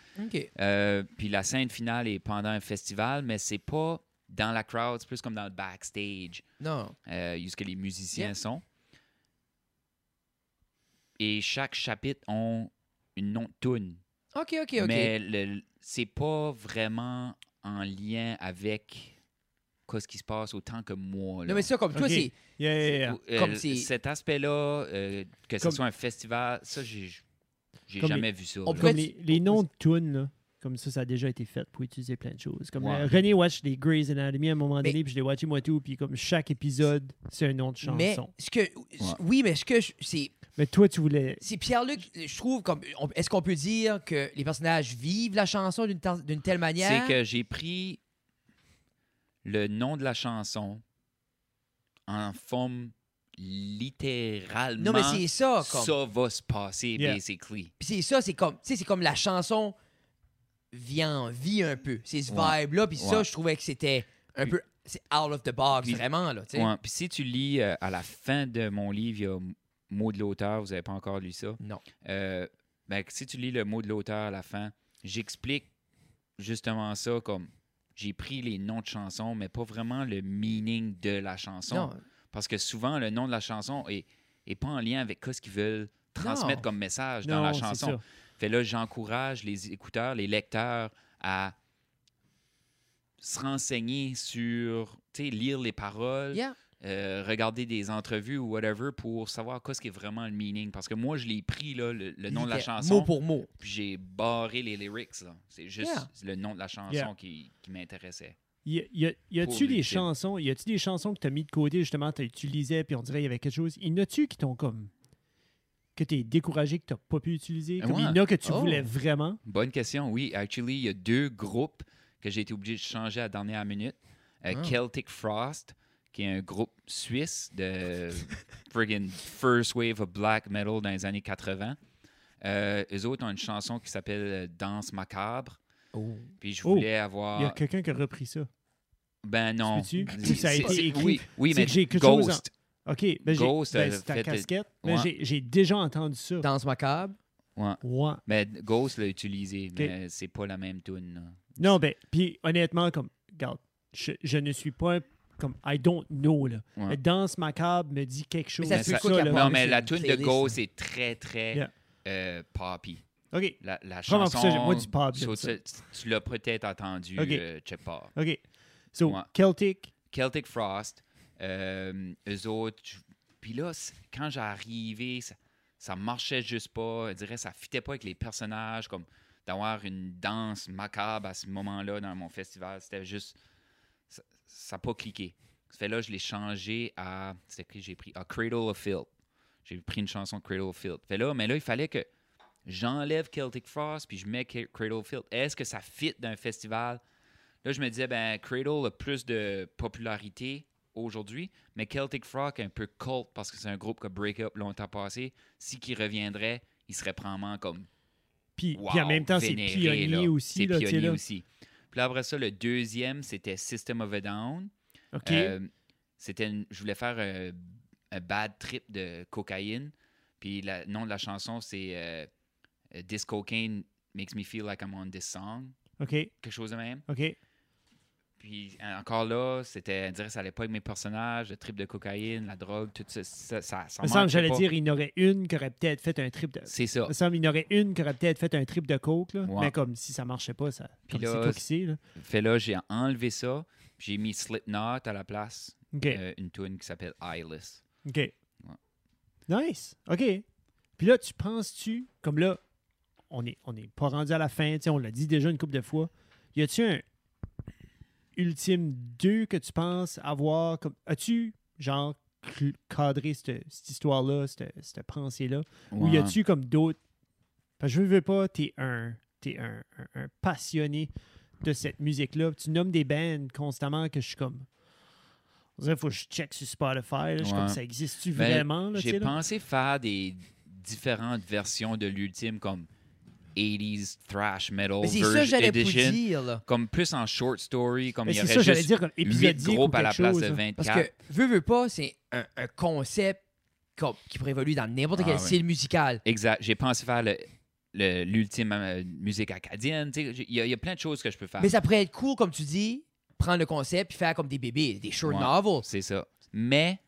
Euh, puis la scène finale est pendant un festival, mais c'est pas dans la crowd, c'est plus comme dans le backstage, Non. euh, les musiciens Yeah. sont. Et chaque chapitre ont une nom de tune. OK, OK, OK. Mais le- c'est pas vraiment en lien avec quoi ce qui se passe autant que moi. là. Non, mais ça, comme toi, Ok. c'est. Yeah, yeah, yeah. Euh, comme cet aspect-là, euh, que ce soit un festival, ça, j'ai jamais vu ça. on Comme les, les noms de tunes, là, comme ça, ça a déjà été fait pour utiliser plein de choses. Comme Ouais. euh, René watch des Grey's Anatomy à un moment Mais- donné, puis je l'ai watché moi tout, puis comme chaque épisode, c'est un nom de chanson. Mais Mais, ce que, oui, mais ce que je- c'est toi, tu voulais. c'est Pierre-Luc, je trouve comme est-ce qu'on peut dire que les personnages vivent la chanson d'une tel- d'une telle manière? C'est que j'ai pris le nom de la chanson en forme littéralement. Non, mais c'est ça comme Ça va se passer, Yeah. basically. Puis c'est ça, c'est comme, tu sais, c'est comme la chanson vient en vie un peu. C'est ce Ouais. vibe-là. Puis ça, je trouvais que c'était un Puis- peu, c'est out of the box, Puis- vraiment, là, tu sais. Ouais. Puis si tu lis euh, à la fin de mon livre, il y a mot de l'auteur, vous n'avez pas encore lu ça. Non. Euh, ben, si tu lis le mot de l'auteur à la fin, j'explique justement ça comme j'ai pris les noms de chansons, mais pas vraiment le meaning de la chanson. Non, Parce que souvent, le nom de la chanson est, est pas en lien avec ce qu'ils veulent transmettre Non. comme message dans la chanson. Fait là, j'encourage les écouteurs, les lecteurs à se renseigner sur, tu sais, lire les paroles, yeah. Euh, regarder des entrevues ou whatever pour savoir quoi ce qui est vraiment le meaning. Parce que moi, je l'ai pris, là, le, le nom de la chanson, Mot pour mot. puis j'ai barré les lyrics. là. C'est juste Yeah. le nom de la chanson Yeah. qui, qui m'intéressait. Y, a- y, a- y a-tu Pour des chansons, y a-tu des chansons que tu as mis de côté, justement, tu utilisais, puis on dirait qu'il y avait quelque chose? Y en a-tu qui t'ont comme. que t'es découragé, que tu pas pu utiliser? Comme Ouais. il y en a que tu Oh. voulais vraiment? Bonne question, oui. Actually, il y a deux groupes que j'ai été obligé de changer à la dernière minute. Euh, Ah. Celtic Frost, qui est un groupe suisse de friggin' first wave of black metal dans les années 80. Euh, eux autres ont une chanson qui s'appelle euh, Danse macabre. Oh. Puis je Oh. voulais Il y a avoir. quelqu'un qui a repris ça. Ben non. Tu ça a été écrit? Oui, mais en- Ghost. OK, ben j'ai Ghost ben, c'est ta fait- casquette. mais Ouais. j'ai- j'ai déjà entendu ça. Danse macabre? Ouais. Ouais. Mais Ghost l'a utilisé, mais c'est pas la même tune. Non, ben, puis honnêtement, comme, regarde, je, je ne suis pas comme, I don't know, là. Ouais. Mais Danse macabre me dit quelque chose. Mais ça- Non, mais la une tune de Ghost est très, très Yeah. euh, poppy. OK, La, la chanson, ça, j'ai- moi, du pop, so, tu, tu l'as peut-être entendu, Ok. euh, check pas. OK. So, Ouais. Celtic, Celtic Frost, euh, eux autres, je- puis là, quand j'ai arrivé, ça, ça marchait juste pas. Je dirais, ça fitait pas avec les personnages, comme d'avoir une danse macabre à ce moment-là dans mon festival. C'était juste, ça n'a pas cliqué. Ça fait là, je l'ai changé à, c'est que j'ai pris, à Cradle of Filth. J'ai pris une chanson de Cradle of Filth. Fait là, mais là, il fallait que j'enlève Celtic Frost puis je mets Cradle of Filth. Est-ce que ça fit d'un festival? Là, je me disais, ben, Cradle a plus de popularité aujourd'hui, mais Celtic Frost est un peu cult parce que c'est un groupe qui a break up longtemps passé. Si qui reviendrait, il serait probablement comme puis, wow, en même temps, c'est pionnier là. aussi. C'est pionnier là. aussi. Puis là, après ça, le deuxième, c'était System of a Down. OK. Euh, c'était une- je voulais faire un, un bad trip de cocaïne. Puis le nom de la chanson, c'est euh, This Cocaine Makes Me Feel Like I'm on This Song. OK. Quelque chose de même. OK. Puis euh, encore là, c'était, on dirait que ça allait pas avec mes personnages, le trip de cocaïne, la drogue, tout ça. Ça, ça, me semble, j'allais dire, il y en aurait une qui aurait peut-être fait un trip de. C'est ça. Il me semble, il y en aurait une qui aurait peut-être fait un trip de coke, là. Ouais. Mais comme si ça marchait pas, ça. Puis Comme là, c'est toi qui sais, là. Fait là, j'ai enlevé ça. puis J'ai mis Slipknot à la place. Euh, une tune qui s'appelle Eyeless. OK. Nice. OK. Puis là, tu penses-tu, comme là, on n'est on est pas rendu à la fin, on l'a dit déjà une couple de fois. Y a-tu un ultime 2 que tu penses avoir comme. As-tu, genre, cadré cette, cette histoire-là, cette, cette pensée-là? Ou y a-tu comme d'autres? Parce que je veux, pas, t'es un, t'es un, un- un passionné de cette musique-là. Tu nommes des bands constamment que je suis comme. Qu'il faut que je check sur Spotify. là. Je suis comme ça existe-tu Ben, vraiment? J'ai là? pensé faire des différentes versions de l'ultime comme 80s thrash metal Mais c'est ça que version j'allais vous edition, dire, là. comme plus en short story, comme Mais il y aurait ça, juste dire comme 8 épisodique ou groupes à la place de là. 24. Parce que, veux, veux pas, c'est un, un concept comme- qui pourrait évoluer dans n'importe Ah quel style musical. Exact. J'ai pensé faire le- l'ultime euh, musique acadienne. tu sais, j'ai- Il y, a- il y a plein de choses que je peux faire. Mais ça pourrait être cool, comme tu dis, prendre le concept puis faire comme des bébés, des short Ouais. novels. C'est ça. Mais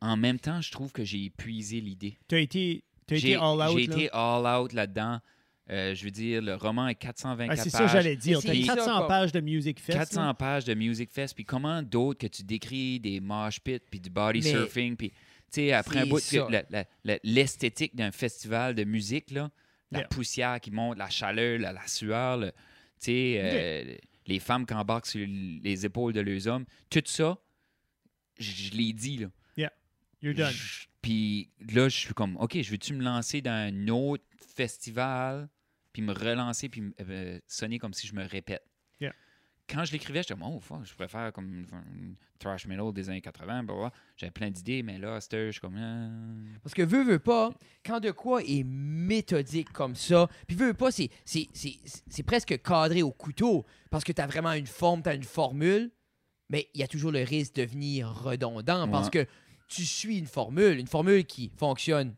en même temps, je trouve que j'ai épuisé l'idée. Tu as été, t'as été all out. j'ai été all out là-dedans. Euh, je veux dire, le roman est 424 Ah, c'est pages. ça, j'allais dire. Mais Tu c'est as ça, 400 quoi. pages de Music Fest. 400 là. pages de Music Fest, puis comment d'autres que tu décris, des mosh pits, puis du body Mais- surfing, puis tu sais, après un bout, l'esthétique d'un festival de musique, là, La Yeah. poussière qui monte, la chaleur, la, la sueur, le- tu sais, euh, les femmes qui embarquent sur les épaules de leurs hommes. Tout ça, je, l'ai dit, là. You're done. Puis là, je suis comme, OK, je veux-tu me lancer dans un autre festival, puis me relancer, puis euh, sonner comme si je me répète. Yeah. Quand je l'écrivais, j'étais comme, oh, fuck, je préfère comme une, thrash metal des années 80, blablabla. J'avais plein d'idées, mais là, heure, je suis comme, Ah. Parce que veut, veut pas, quand de quoi est méthodique comme ça, puis veut, veut pas, c'est, c'est, c'est, c'est presque cadré au couteau, parce que tu as vraiment une forme, tu as une formule, mais il y a toujours le risque de devenir redondant, parce que tu suis une formule, une formule qui fonctionne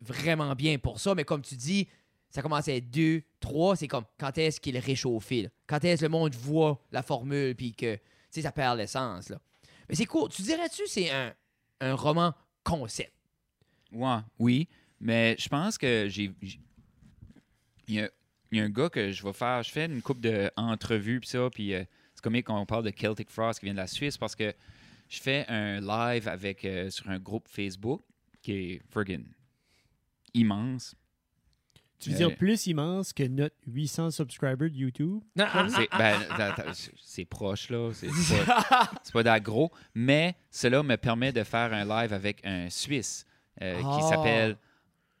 vraiment bien pour ça, mais comme tu dis, ça commence à être deux, trois, c'est comme quand est-ce qu'il réchauffe, là? quand est-ce que le monde voit la formule, puis que, ça perd l'essence. Mais c'est cool. Tu dirais-tu c'est un, un roman concept? Ouais, oui, mais je pense que j'ai. Il y a, un gars que je vais faire. Je fais une coupe d'entrevues, puis ça, puis euh, c'est comme qu'on parle de Celtic Frost qui vient de la Suisse parce que je fais un live avec, euh, sur un groupe Facebook qui est friggin' immense. Tu veux Euh, dire plus immense que notre 800 subscribers de YouTube? C'est ben, proche, là. C'est pas, c'est pas. Mais cela me permet de faire un live avec un Suisse euh, Ah. qui s'appelle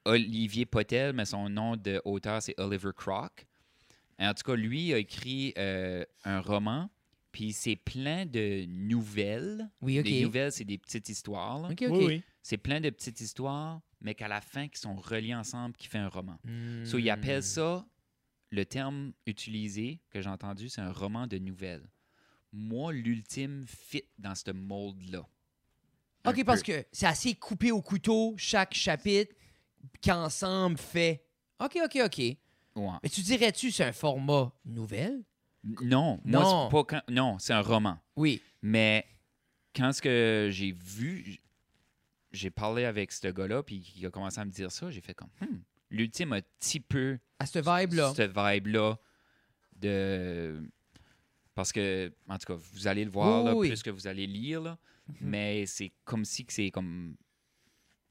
Olivier Potel, mais son nom d'auteur, c'est Oliver Crock. En tout cas, lui a écrit euh, un roman, puis c'est plein de nouvelles. Oui, OK. Les nouvelles, c'est des petites histoires. là. OK, OK. Oui, oui. C'est plein de petites histoires, mais qu'à la fin, qui sont reliées ensemble, qui fait un roman. Hmm. So, ils appellent ça, le terme utilisé que j'ai entendu, c'est un roman de nouvelles. Moi, l'ultime fit dans ce mold-là. OK, parce que c'est assez coupé au couteau, chaque chapitre, qu'ensemble fait. OK, OK, OK. Ouais. Mais tu dirais-tu c'est un format nouvelle? Non, moi, Non. c'est pas quand- non, c'est un roman. Oui. Mais quand ce que j'ai vu, j'ai parlé avec ce gars-là, puis il a commencé à me dire ça, j'ai fait comme, Hmm, l'ultime a un petit peu À cette vibe-là. cette vibe-là de. Parce que, en tout cas, vous allez le voir Oui, là, oui. plus que vous allez lire, là. Mhm. mais c'est comme si c'est comme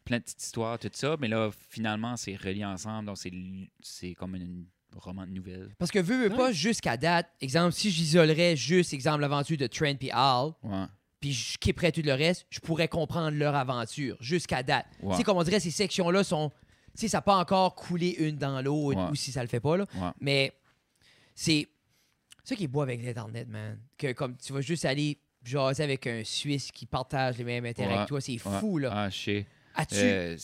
plein de petites histoires, tout ça, mais là, finalement, c'est relié ensemble, donc c'est comme un roman de nouvelles. Parce que veux, veux pas, jusqu'à date, exemple, si j'isolerais juste, exemple, l'aventure de Trent et Al, Ouais. puis je skipperais tout le reste, je pourrais comprendre leur aventure jusqu'à date. Ouais. Tu sais, comme on dirait, ces sections-là sont. Tu sais, ça n'a pas encore coulé une dans l'autre, Ouais. ou si ça le fait pas, là. Mais c'est ça qui est beau avec l'Internet, man. Que comme tu vas juste aller jaser avec un Suisse qui partage les mêmes intérêts que toi, c'est fou, là. Ah, je sais. As-tu. Euh,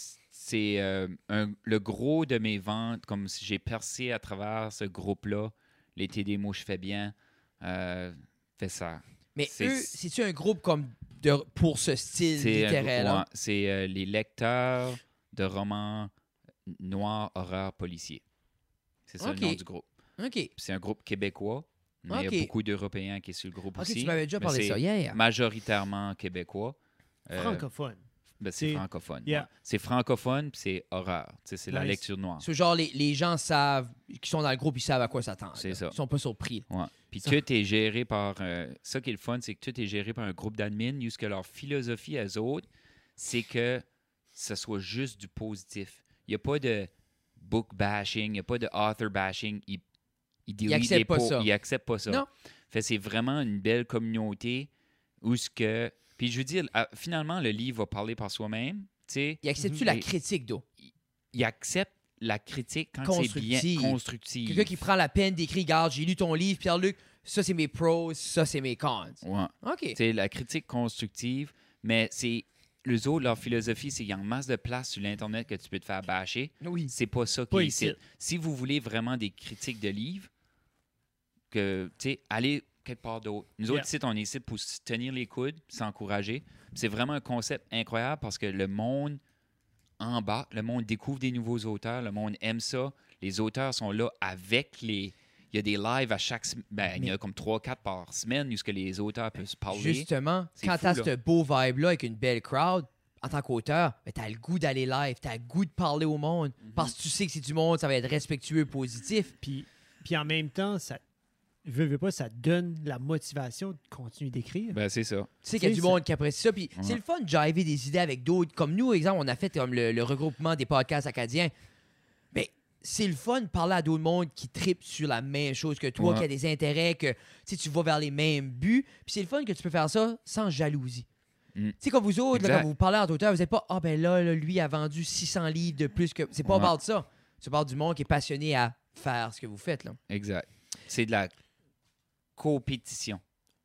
c'est euh, le gros de mes ventes, comme si j'ai percé à travers ce groupe-là, les TD mots, je fais bien, euh, fait ça. mais eux, c'est-tu un groupe comme de, pour ce style C'est un littéraire, grou- là? ouais, c'est, euh, les lecteurs de romans noirs, horreur, policiers. C'est ça le nom du groupe. OK. Puis C'est un groupe québécois, mais il y a beaucoup d'Européens qui sont sur le groupe aussi. tu m'avais déjà parlé ça. Yeah. Majoritairement québécois. Francophone. Ben, c'est francophone. Yeah. ouais. C'est francophone, puis c'est horreur. C'est la lecture noire. C'est genre, les, les gens savent, qui sont dans le groupe, ils savent à quoi s'attendre. C'est ça. Ils sont pas surpris. Ouais. Puis Ça- tout est géré par. euh, ça qui est le fun, c'est que tout est géré par un groupe d'admin, où ce que leur philosophie, eux autres, c'est que ce soit juste du positif. Il n'y a pas de book bashing, il n'y a pas de author bashing. Ils, ils, deletent acceptent pas ça. Ils acceptent pas ça. Non. Fait c'est vraiment une belle communauté où ce que. Puis je veux dire, à- finalement, le livre va parler par soi-même. Tu sais, Ils acceptent-tu Mhm. la critique, d'eau? il accepte la critique quand c'est bien constructif. Quelqu'un qui prend la peine d'écrire, regarde, j'ai lu ton livre, Pierre-Luc, ça c'est mes pros, ça c'est mes cons. Ouais. OK. C'est la critique constructive, mais c'est les autres, leur philosophie, c'est qu'il y a en masse de place sur l'Internet que tu peux te faire bâcher. Oui. C'est pas ça qui est ici. Si vous voulez vraiment des critiques de livres, que, tu sais, allez quelque part d'autre. Nous Yeah. autres, ici, on est ici pour se tenir les coudes, s'encourager. C'est vraiment un concept incroyable parce que le monde embarque, le monde découvre des nouveaux auteurs, le monde aime ça. Les auteurs sont là avec les. Il y a des lives à chaque semaine. Ben, il y a comme 3-4 par semaine où ce que les auteurs peuvent se parler. Justement, quand t'as là. ce beau vibe-là avec une belle crowd, en tant qu'auteur, ben, t'as le goût d'aller live, t'as le goût de parler au monde, Mhm. parce que tu sais que c'est du monde, ça va être respectueux, positif. Puis, puis en même temps, ça veux, veux pas, ça donne la motivation de continuer d'écrire. Ben, c'est ça. Tu sais qu'il y a du ça. monde qui apprécie ça. Puis c'est le fun de jiver des idées avec d'autres. Comme nous, exemple, on a fait comme le, le regroupement des podcasts acadiens. Mais c'est le fun de parler à d'autres mondes qui tripent sur la même chose que toi, Ouais. qui a des intérêts, que tu vas vers les mêmes buts. Puis c'est le fun que tu peux faire ça sans jalousie. Mm. Tu sais, comme vous autres, là, quand vous parlez entre auteurs, vous n'êtes pas Ah, ben là, là, lui a vendu 600 livres de plus que. C'est pas Ouais. about ça. C'est about du monde qui est passionné à faire ce que vous faites. là. Exact. C'est de la compétition.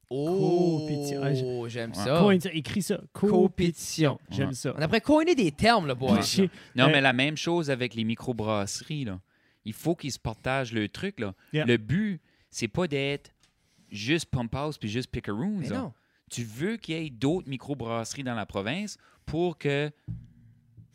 Compétition. Ah, Oh, j'aime Ouais. ça. Coin- écris ça. Compétition. J'aime Ouais. ça. On a coiner des termes, là, boy. J'ai- Non, Euh, mais la même chose avec les microbrasseries. Là. Il faut qu'ils se partagent le truc. Là. Yeah. Le but, c'est pas d'être juste Pump House puis juste Pickaroons. Mais là. non. Tu veux qu'il y ait d'autres microbrasseries dans la province pour que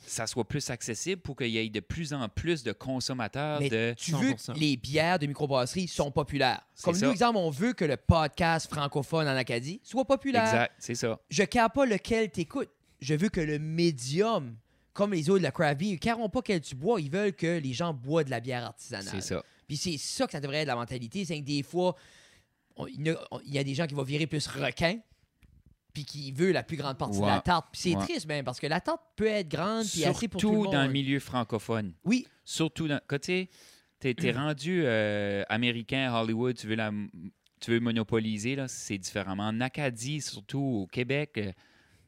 ça soit plus accessible, pour qu'il y ait de plus en plus de consommateurs Mais de... tu veux 100%. que les bières de microbrasserie sont populaires. Comme nous, exemple, on veut que le podcast francophone en Acadie soit populaire. Exact, c'est ça. Je ne pas lequel t'écoutes. Je veux que le médium, comme les autres de la craft beer, ils ne carront pas quel tu bois. Ils veulent que les gens boivent de la bière artisanale. C'est ça. Puis c'est ça que ça devrait être la mentalité. C'est que des fois, il y, y a des gens qui vont virer plus requin puis qui veulent la plus grande partie de la tarte. Puis c'est Ouais. triste même parce que la tarte peut être grande puis assez pour tout le Surtout monde. dans le milieu francophone. Oui, Surtout dans... Quand tu sais, t'es, t'es rendu euh, américain, Hollywood, tu veux, la, tu veux monopoliser, là, c'est différemment. En Acadie, surtout au Québec, euh,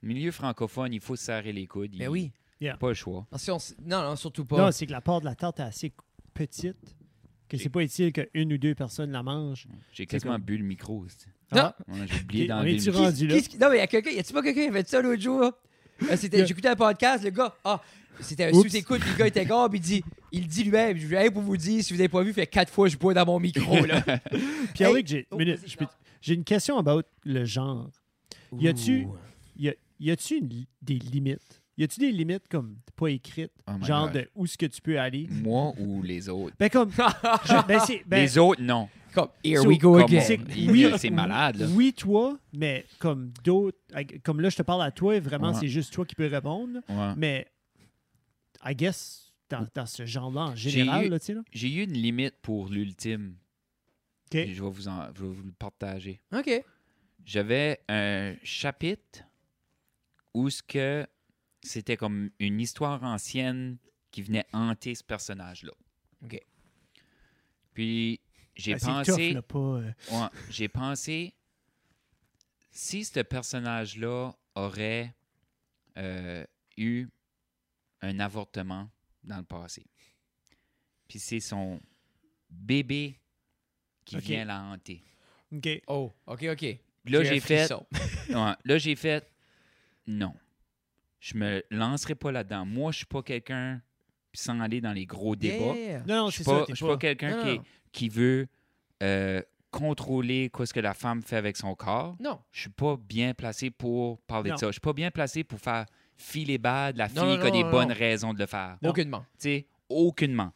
milieu francophone, il faut se serrer les coudes. ben Il- oui. Pas le choix. Parce on non, non, surtout pas. Non, c'est que la part de la tarte est assez petite que c'est pas utile qu'une ou deux personnes la mangent. J'ai quasiment comme- bu le micro. c'est- Ah, J'ai oublié est-tu rendu là? Non, mais il y a quelqu'un. Y a-tu pas quelqu'un qui a fait ça l'autre jour? Euh, c'était- J'écoutais un podcast, le gars. Ah, c'était un sous-écoute, le gars était gars, puis il dit, il dit lui-même, je viens pour vous dire, si vous n'avez pas vu, fait quatre fois je bois dans mon micro, là. Pierre-Luc, Hey. j'ai Oh, j'ai une question about le genre. Y a-tu y, a, y a-tu des limites? Y a-tu des limites comme pas écrites? Oh genre God. de où est-ce que tu peux aller? Moi ou les autres? Ben comme. je- ben c'est. Ben, les autres, non. Comme, here So, we go again. c'est- oui, c'est malade, là. Oui, toi, mais comme d'autres. Comme là, je te parle à toi, vraiment, Ouais. c'est juste toi qui peux répondre. Ouais. Mais, I guess, dans, dans ce genre-là, en J'ai général, eu- là, tu sais, là. J'ai eu une limite pour l'ultime. OK. Puis Je vais vous, en- je vais vous le partager. OK. J'avais un chapitre où ce que c'était comme une histoire ancienne qui venait hanter ce personnage-là. OK. Puis j'ai Ah, c'est pensé, euh, ouais, j'ai pensé si ce personnage-là aurait euh, eu un avortement dans le passé, puis c'est son bébé qui vient la hanter. OK. Oh, OK, OK. Là, j'ai fait. Ouais, là, j'ai fait non. Je me lancerai pas là-dedans. Moi, je suis pas quelqu'un sans aller dans les gros débats. Yeah. Non, non, Je suis pas, ça. t'es je suis pas quelqu'un qui, qui veut euh, contrôler quoi ce que la femme fait avec son corps. Non. Je suis pas bien placé pour parler Non. de ça. Je suis pas bien placé pour faire filer bad la fille Non, non, qui a des non, bonnes non. raisons de le faire. Non. Aucunement. Tu sais, aucunement.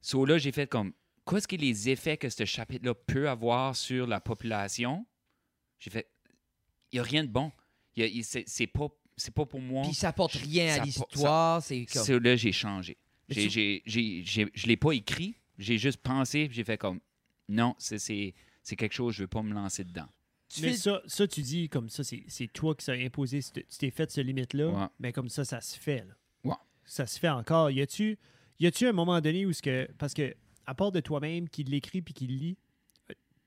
So là, j'ai fait comme, qu'est-ce que les effets que ce chapitre-là peut avoir sur la population? J'ai fait, il n'y a rien de bon. Il y a- il- C'est c'est pas, c'est pas pour moi. Puis ça apporte rien Ça à l'histoire. C'est comme. Ça, là, j'ai changé. J'ai- j'ai- je ne l'ai pas écrit, j'ai juste pensé, j'ai fait comme, non, c'est- c'est c'est quelque chose, je ne veux pas me lancer dedans. Tu Mais fais- ça, ça, tu dis comme ça, c'est c'est toi qui s'as imposé, tu t'es fait ce limite-là, Ouais. mais comme ça, ça se fait. là. Ouais. Ça se fait encore. Y a-tu y a-tu un moment donné où ce que. Parce que, à part de toi-même qui l'écrit puis qui le lit,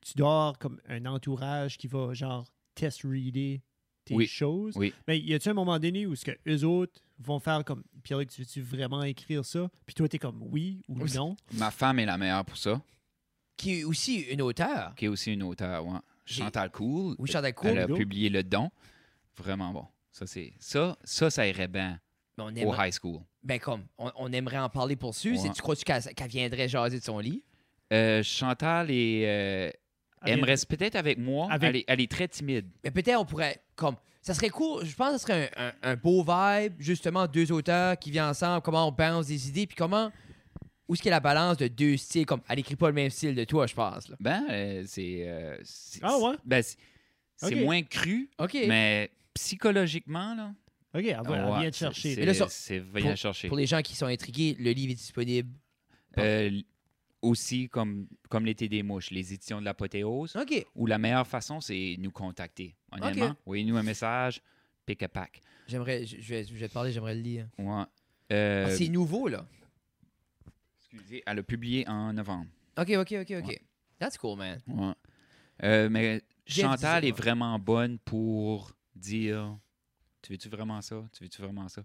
tu dois avoir comme un entourage qui va, genre, test-reader tes Oui. choses. Oui. Mais y a-tu un moment donné où ce que eux autres vont faire comme. Pierre, tu veux-tu vraiment écrire ça? Puis toi, t'es comme oui ou Oui. non? Ma femme est la meilleure pour ça, Qui est aussi une auteure. qui est aussi une auteure. Ouais. J'ai- Chantal Cool, Oui, Chantal Cool. elle a publié Le Don. Vraiment bon. Ça, c'est ça, ça, ça irait bien au high school. ben comme, on, on aimerait en parler pour su. Ouais. Tu crois-tu qu'elle qu'elle viendrait jaser de son lit? Euh, Chantal est, euh, Elle aimerait vient- peut-être avec moi. Avec- Elle, est, elle est très timide. Mais peut-être on pourrait, comme, ça serait cool. Je pense que ça serait un, un- un beau vibe, justement, deux auteurs qui viennent ensemble, comment on balance des idées, puis comment, où est-ce qu'il y a la balance de deux styles, comme, elle écrit pas le même style de toi, je pense. Là. Ben, euh, c'est. euh, c'est- Ah ouais? Ben, c'est moins cru, mais psychologiquement, là. OK, elle, va- elle vient te chercher. C'est Mais là, ça- c'est- vient chercher. Pour les gens qui sont intrigués, le livre est disponible. Euh, aussi, comme, comme l'été des mouches, les éditions de l'apothéose, OK. où la meilleure façon, c'est nous contacter. Honnêtement, Ok. envoyez-nous un message, pick a pack. J'aimerais, je, vais, je vais te parler, j'aimerais le lire. Ouais. Euh, Ah, c'est nouveau, là. Excusez, elle a publié en novembre. Ok, ok, ok, ok. Ouais. That's cool, man. Ouais. Euh, mais Chantal est vraiment bonne pour dire Tu veux-tu vraiment ça? Tu veux-tu vraiment ça?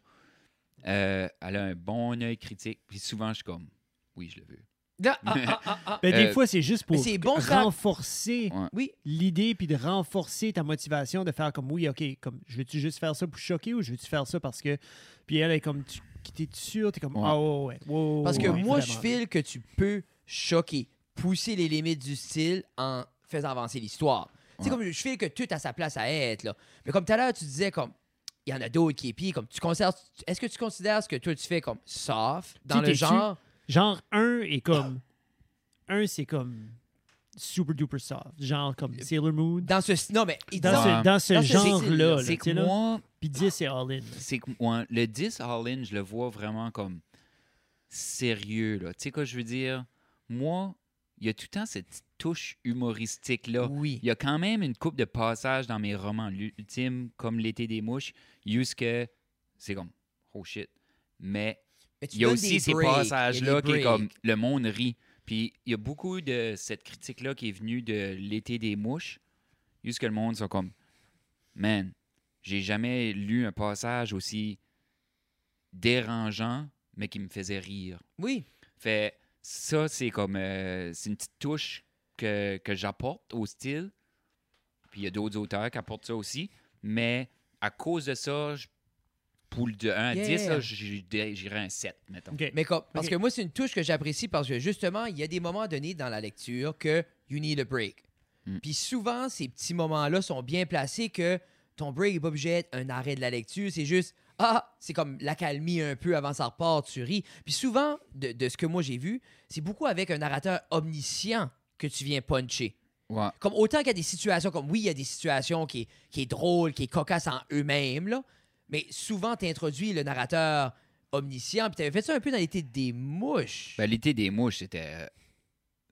Euh, Elle a un bon œil critique. Puis souvent, je suis comme Oui, je le veux. Ah, ah, ah, ah. Ben, des Euh, fois, c'est juste pour mais c'est bon, ça. renforcer Ouais. L'idée puis de renforcer ta motivation de faire comme oui, OK, comme je veux-tu juste faire ça pour choquer ou je veux-tu faire ça parce que. Puis elle est comme tu t'es sûr, t'es comme Ouais. ah ouais, ouais, ouais, parce que ouais, moi, je file que tu peux choquer, pousser les limites du style en faisant avancer l'histoire. Tu sais, comme je file que tout a sa place à être, là. Mais comme tout à l'heure, tu disais, comme, il y en a d'autres qui est pire. Comme, tu considères, est-ce que tu considères ce que toi, tu fais comme soft dans Tu le genre? Genre, un est comme. Un, c'est comme super duper soft. Genre comme Sailor Moon. Dans ce... Non, mais... Dans ce, dans ce dans ce genre-là. style-là, là, C'est que moi, Puis 10, c'est all-in. c'est que ouais, le 10 All-In, je le vois vraiment comme sérieux. Là. Tu sais quoi je veux dire? Moi, il y a tout le temps cette touche humoristique-là. Oui. Il y a quand même une coupe de passages dans mes romans ultimes, comme L'été des mouches, juste que c'est comme, oh shit. Mais il y a aussi ces passages-là qui est comme, le monde rit. Puis il y a beaucoup de cette critique-là qui est venue de L'été des mouches, juste que le monde sont comme, man, j'ai jamais lu un passage aussi dérangeant, mais qui me faisait rire. Oui. Fait ça, c'est comme euh, c'est une petite touche que, que j'apporte au style. Puis il y a d'autres auteurs qui apportent ça aussi. Mais à cause de ça, je- pour le de 1 à Yeah. 10, là, j'ai- j'irais un 7, mettons. OK. Mais comme, parce que moi, c'est une touche que j'apprécie parce que justement, il y a des moments donnés dans la lecture que you need a break. Mm. Puis souvent, ces petits moments-là sont bien placés que ton break n'est pas obligé d'être un arrêt de la lecture. C'est juste, ah, c'est comme l'accalmie un peu avant ça repart, tu ris. Puis souvent, de, de ce que moi j'ai vu, c'est beaucoup avec un narrateur omniscient que tu viens puncher. Ouais. Comme autant qu'il y a des situations, comme oui, il y a des situations qui qui est drôle, qui est cocasse en eux-mêmes, là, mais souvent, tu introduis le narrateur omniscient, puis tu avais fait ça un peu dans l'été des mouches. Ben, L'été des mouches, c'était.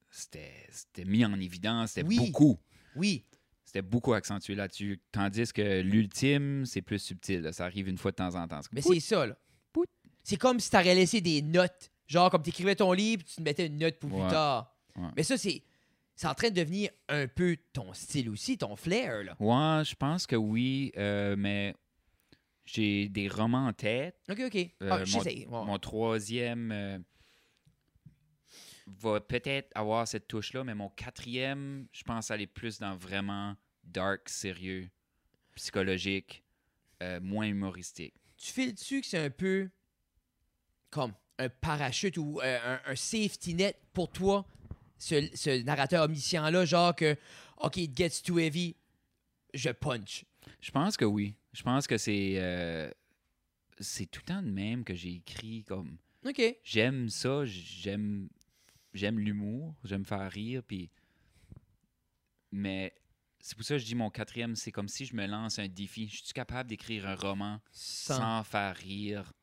C'était c'était mis en évidence. C'était Oui. beaucoup. oui, C'était beaucoup accentué là-dessus. Tandis que l'ultime, c'est plus subtil. là. Ça arrive une fois de temps en temps. Mais c'est ça, là. C'est comme si tu aurais laissé des notes. Genre, comme tu écrivais ton livre, tu te mettais une note pour plus tard. Ouais. Mais ça, c'est. C'est en train de devenir un peu ton style aussi, ton flair, là. Ouais, je pense que oui, euh, mais j'ai des romans en tête. OK, OK. Euh, Ah, mon. Ouais. mon troisième euh, va peut-être avoir cette touche-là, mais mon quatrième, je pense aller plus dans vraiment dark, sérieux, psychologique, euh, moins humoristique. tu files-tu que c'est un peu comme un parachute ou un, un safety net pour toi, ce, ce narrateur omniscient-là, genre que, OK, it gets too heavy, je punch. Je pense que oui. Je pense que c'est euh, c'est tout le temps de même que j'ai écrit comme OK. j'aime ça, j'aime j'aime l'humour, j'aime faire rire, puis mais c'est pour ça que je dis mon quatrième, c'est comme si je me lance un défi. Je suis capable d'écrire un roman Sans. sans, faire rire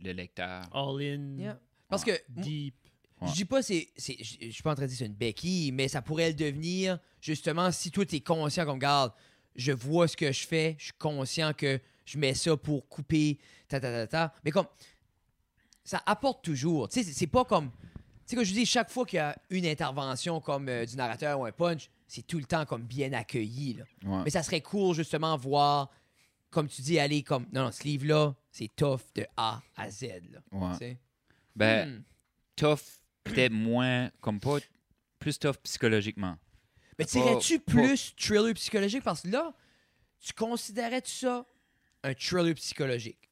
le lecteur. All-in, Yeah. Parce que deep. je dis pas, c'est, c'est, je suis pas en train de dire que c'est une béquille, mais ça pourrait le devenir, justement, si toi, tu es conscient comme, garde, je vois ce que je fais, je suis conscient que je mets ça pour couper, ta, ta, ta, ta. Mais comme, ça apporte toujours. Tu sais, c'est- pas comme. Tu sais, que je dis, chaque fois qu'il y a une intervention comme euh, du narrateur ou un punch, c'est tout le temps comme bien accueilli. Là. Ouais. Mais ça serait cool, justement, voir, comme tu dis, aller comme. Non, non, ce livre-là, c'est tough de A à Z. Là, Ouais. tu sais. Ben, Hmm. tough, peut-être moins, comme pas plus tough psychologiquement. Mais tirais-tu plus thriller psychologique? Parce que là, tu considérais-tu ça un thriller psychologique?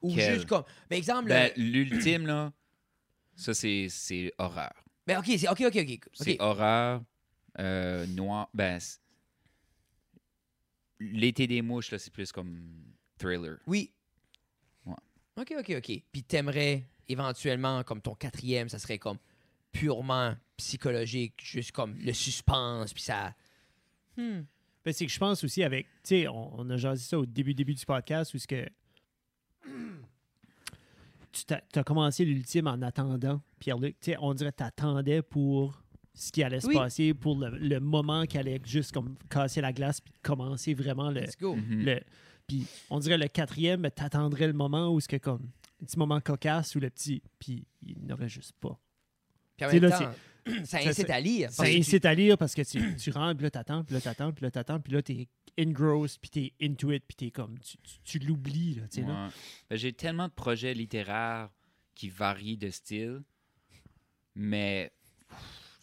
Ou Quel? juste comme. Par exemple, Ben, le- l'ultime, là, ça, c'est c'est horreur. ben, ok, c'est ok, ok, ok. C'est horreur, euh, noir. Ben, c'est- l'été des mouches, là, c'est plus comme thriller. Oui. Ouais. Ok, ok, ok. Puis t'aimerais éventuellement, comme ton quatrième, ça serait comme purement psychologique, juste comme le suspense, puis ça. Hmm. Ben, c'est que je pense aussi avec, tu sais, on, on a jasé ça au début, début du podcast où ce que tu as commencé l'ultime en attendant, Pierre-Luc. Tu sais, on dirait que tu attendais pour ce qui allait se Oui. passer, pour le, le moment qui allait juste comme casser la glace puis commencer vraiment le, Let's go. Mhm. le- puis on dirait le quatrième, tu attendrais le moment où ce que comme un petit moment cocasse ou le petit, puis il n'aurait juste pas. Puis en Tu sais, même là, temps, ça incite à lire. Ça parce que tu- incite à lire parce que tu, tu rentres, puis là, t'attends, puis là, t'attends, puis là, t'attends, puis là, t'es engrossed, puis t'es into it, puis t'es comme, tu, tu, tu l'oublies, là, tu sais, là. Ouais. Ben, J'ai tellement de projets littéraires qui varient de style, mais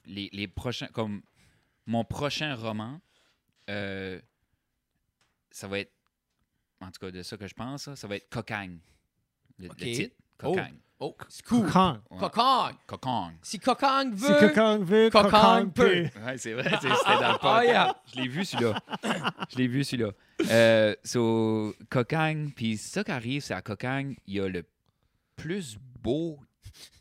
les, les prochains, comme mon prochain roman, euh, ça va être, en tout cas de ça que je pense, ça va être Cocagne. Le, titre. Cocagne. Oh, c'est cool. Kokang. Ouais. Cocagne. Cocagne. Si Si veut. Kokang veut, Kokang Kokang peut. peut. Ouais, c'est vrai, c'est- c'était dans le Ah, yeah. podcast. Je l'ai vu celui-là. Je l'ai vu celui-là. Euh, so, Cocagne, puis ça qui arrive, c'est à Cocagne, il y a le plus beau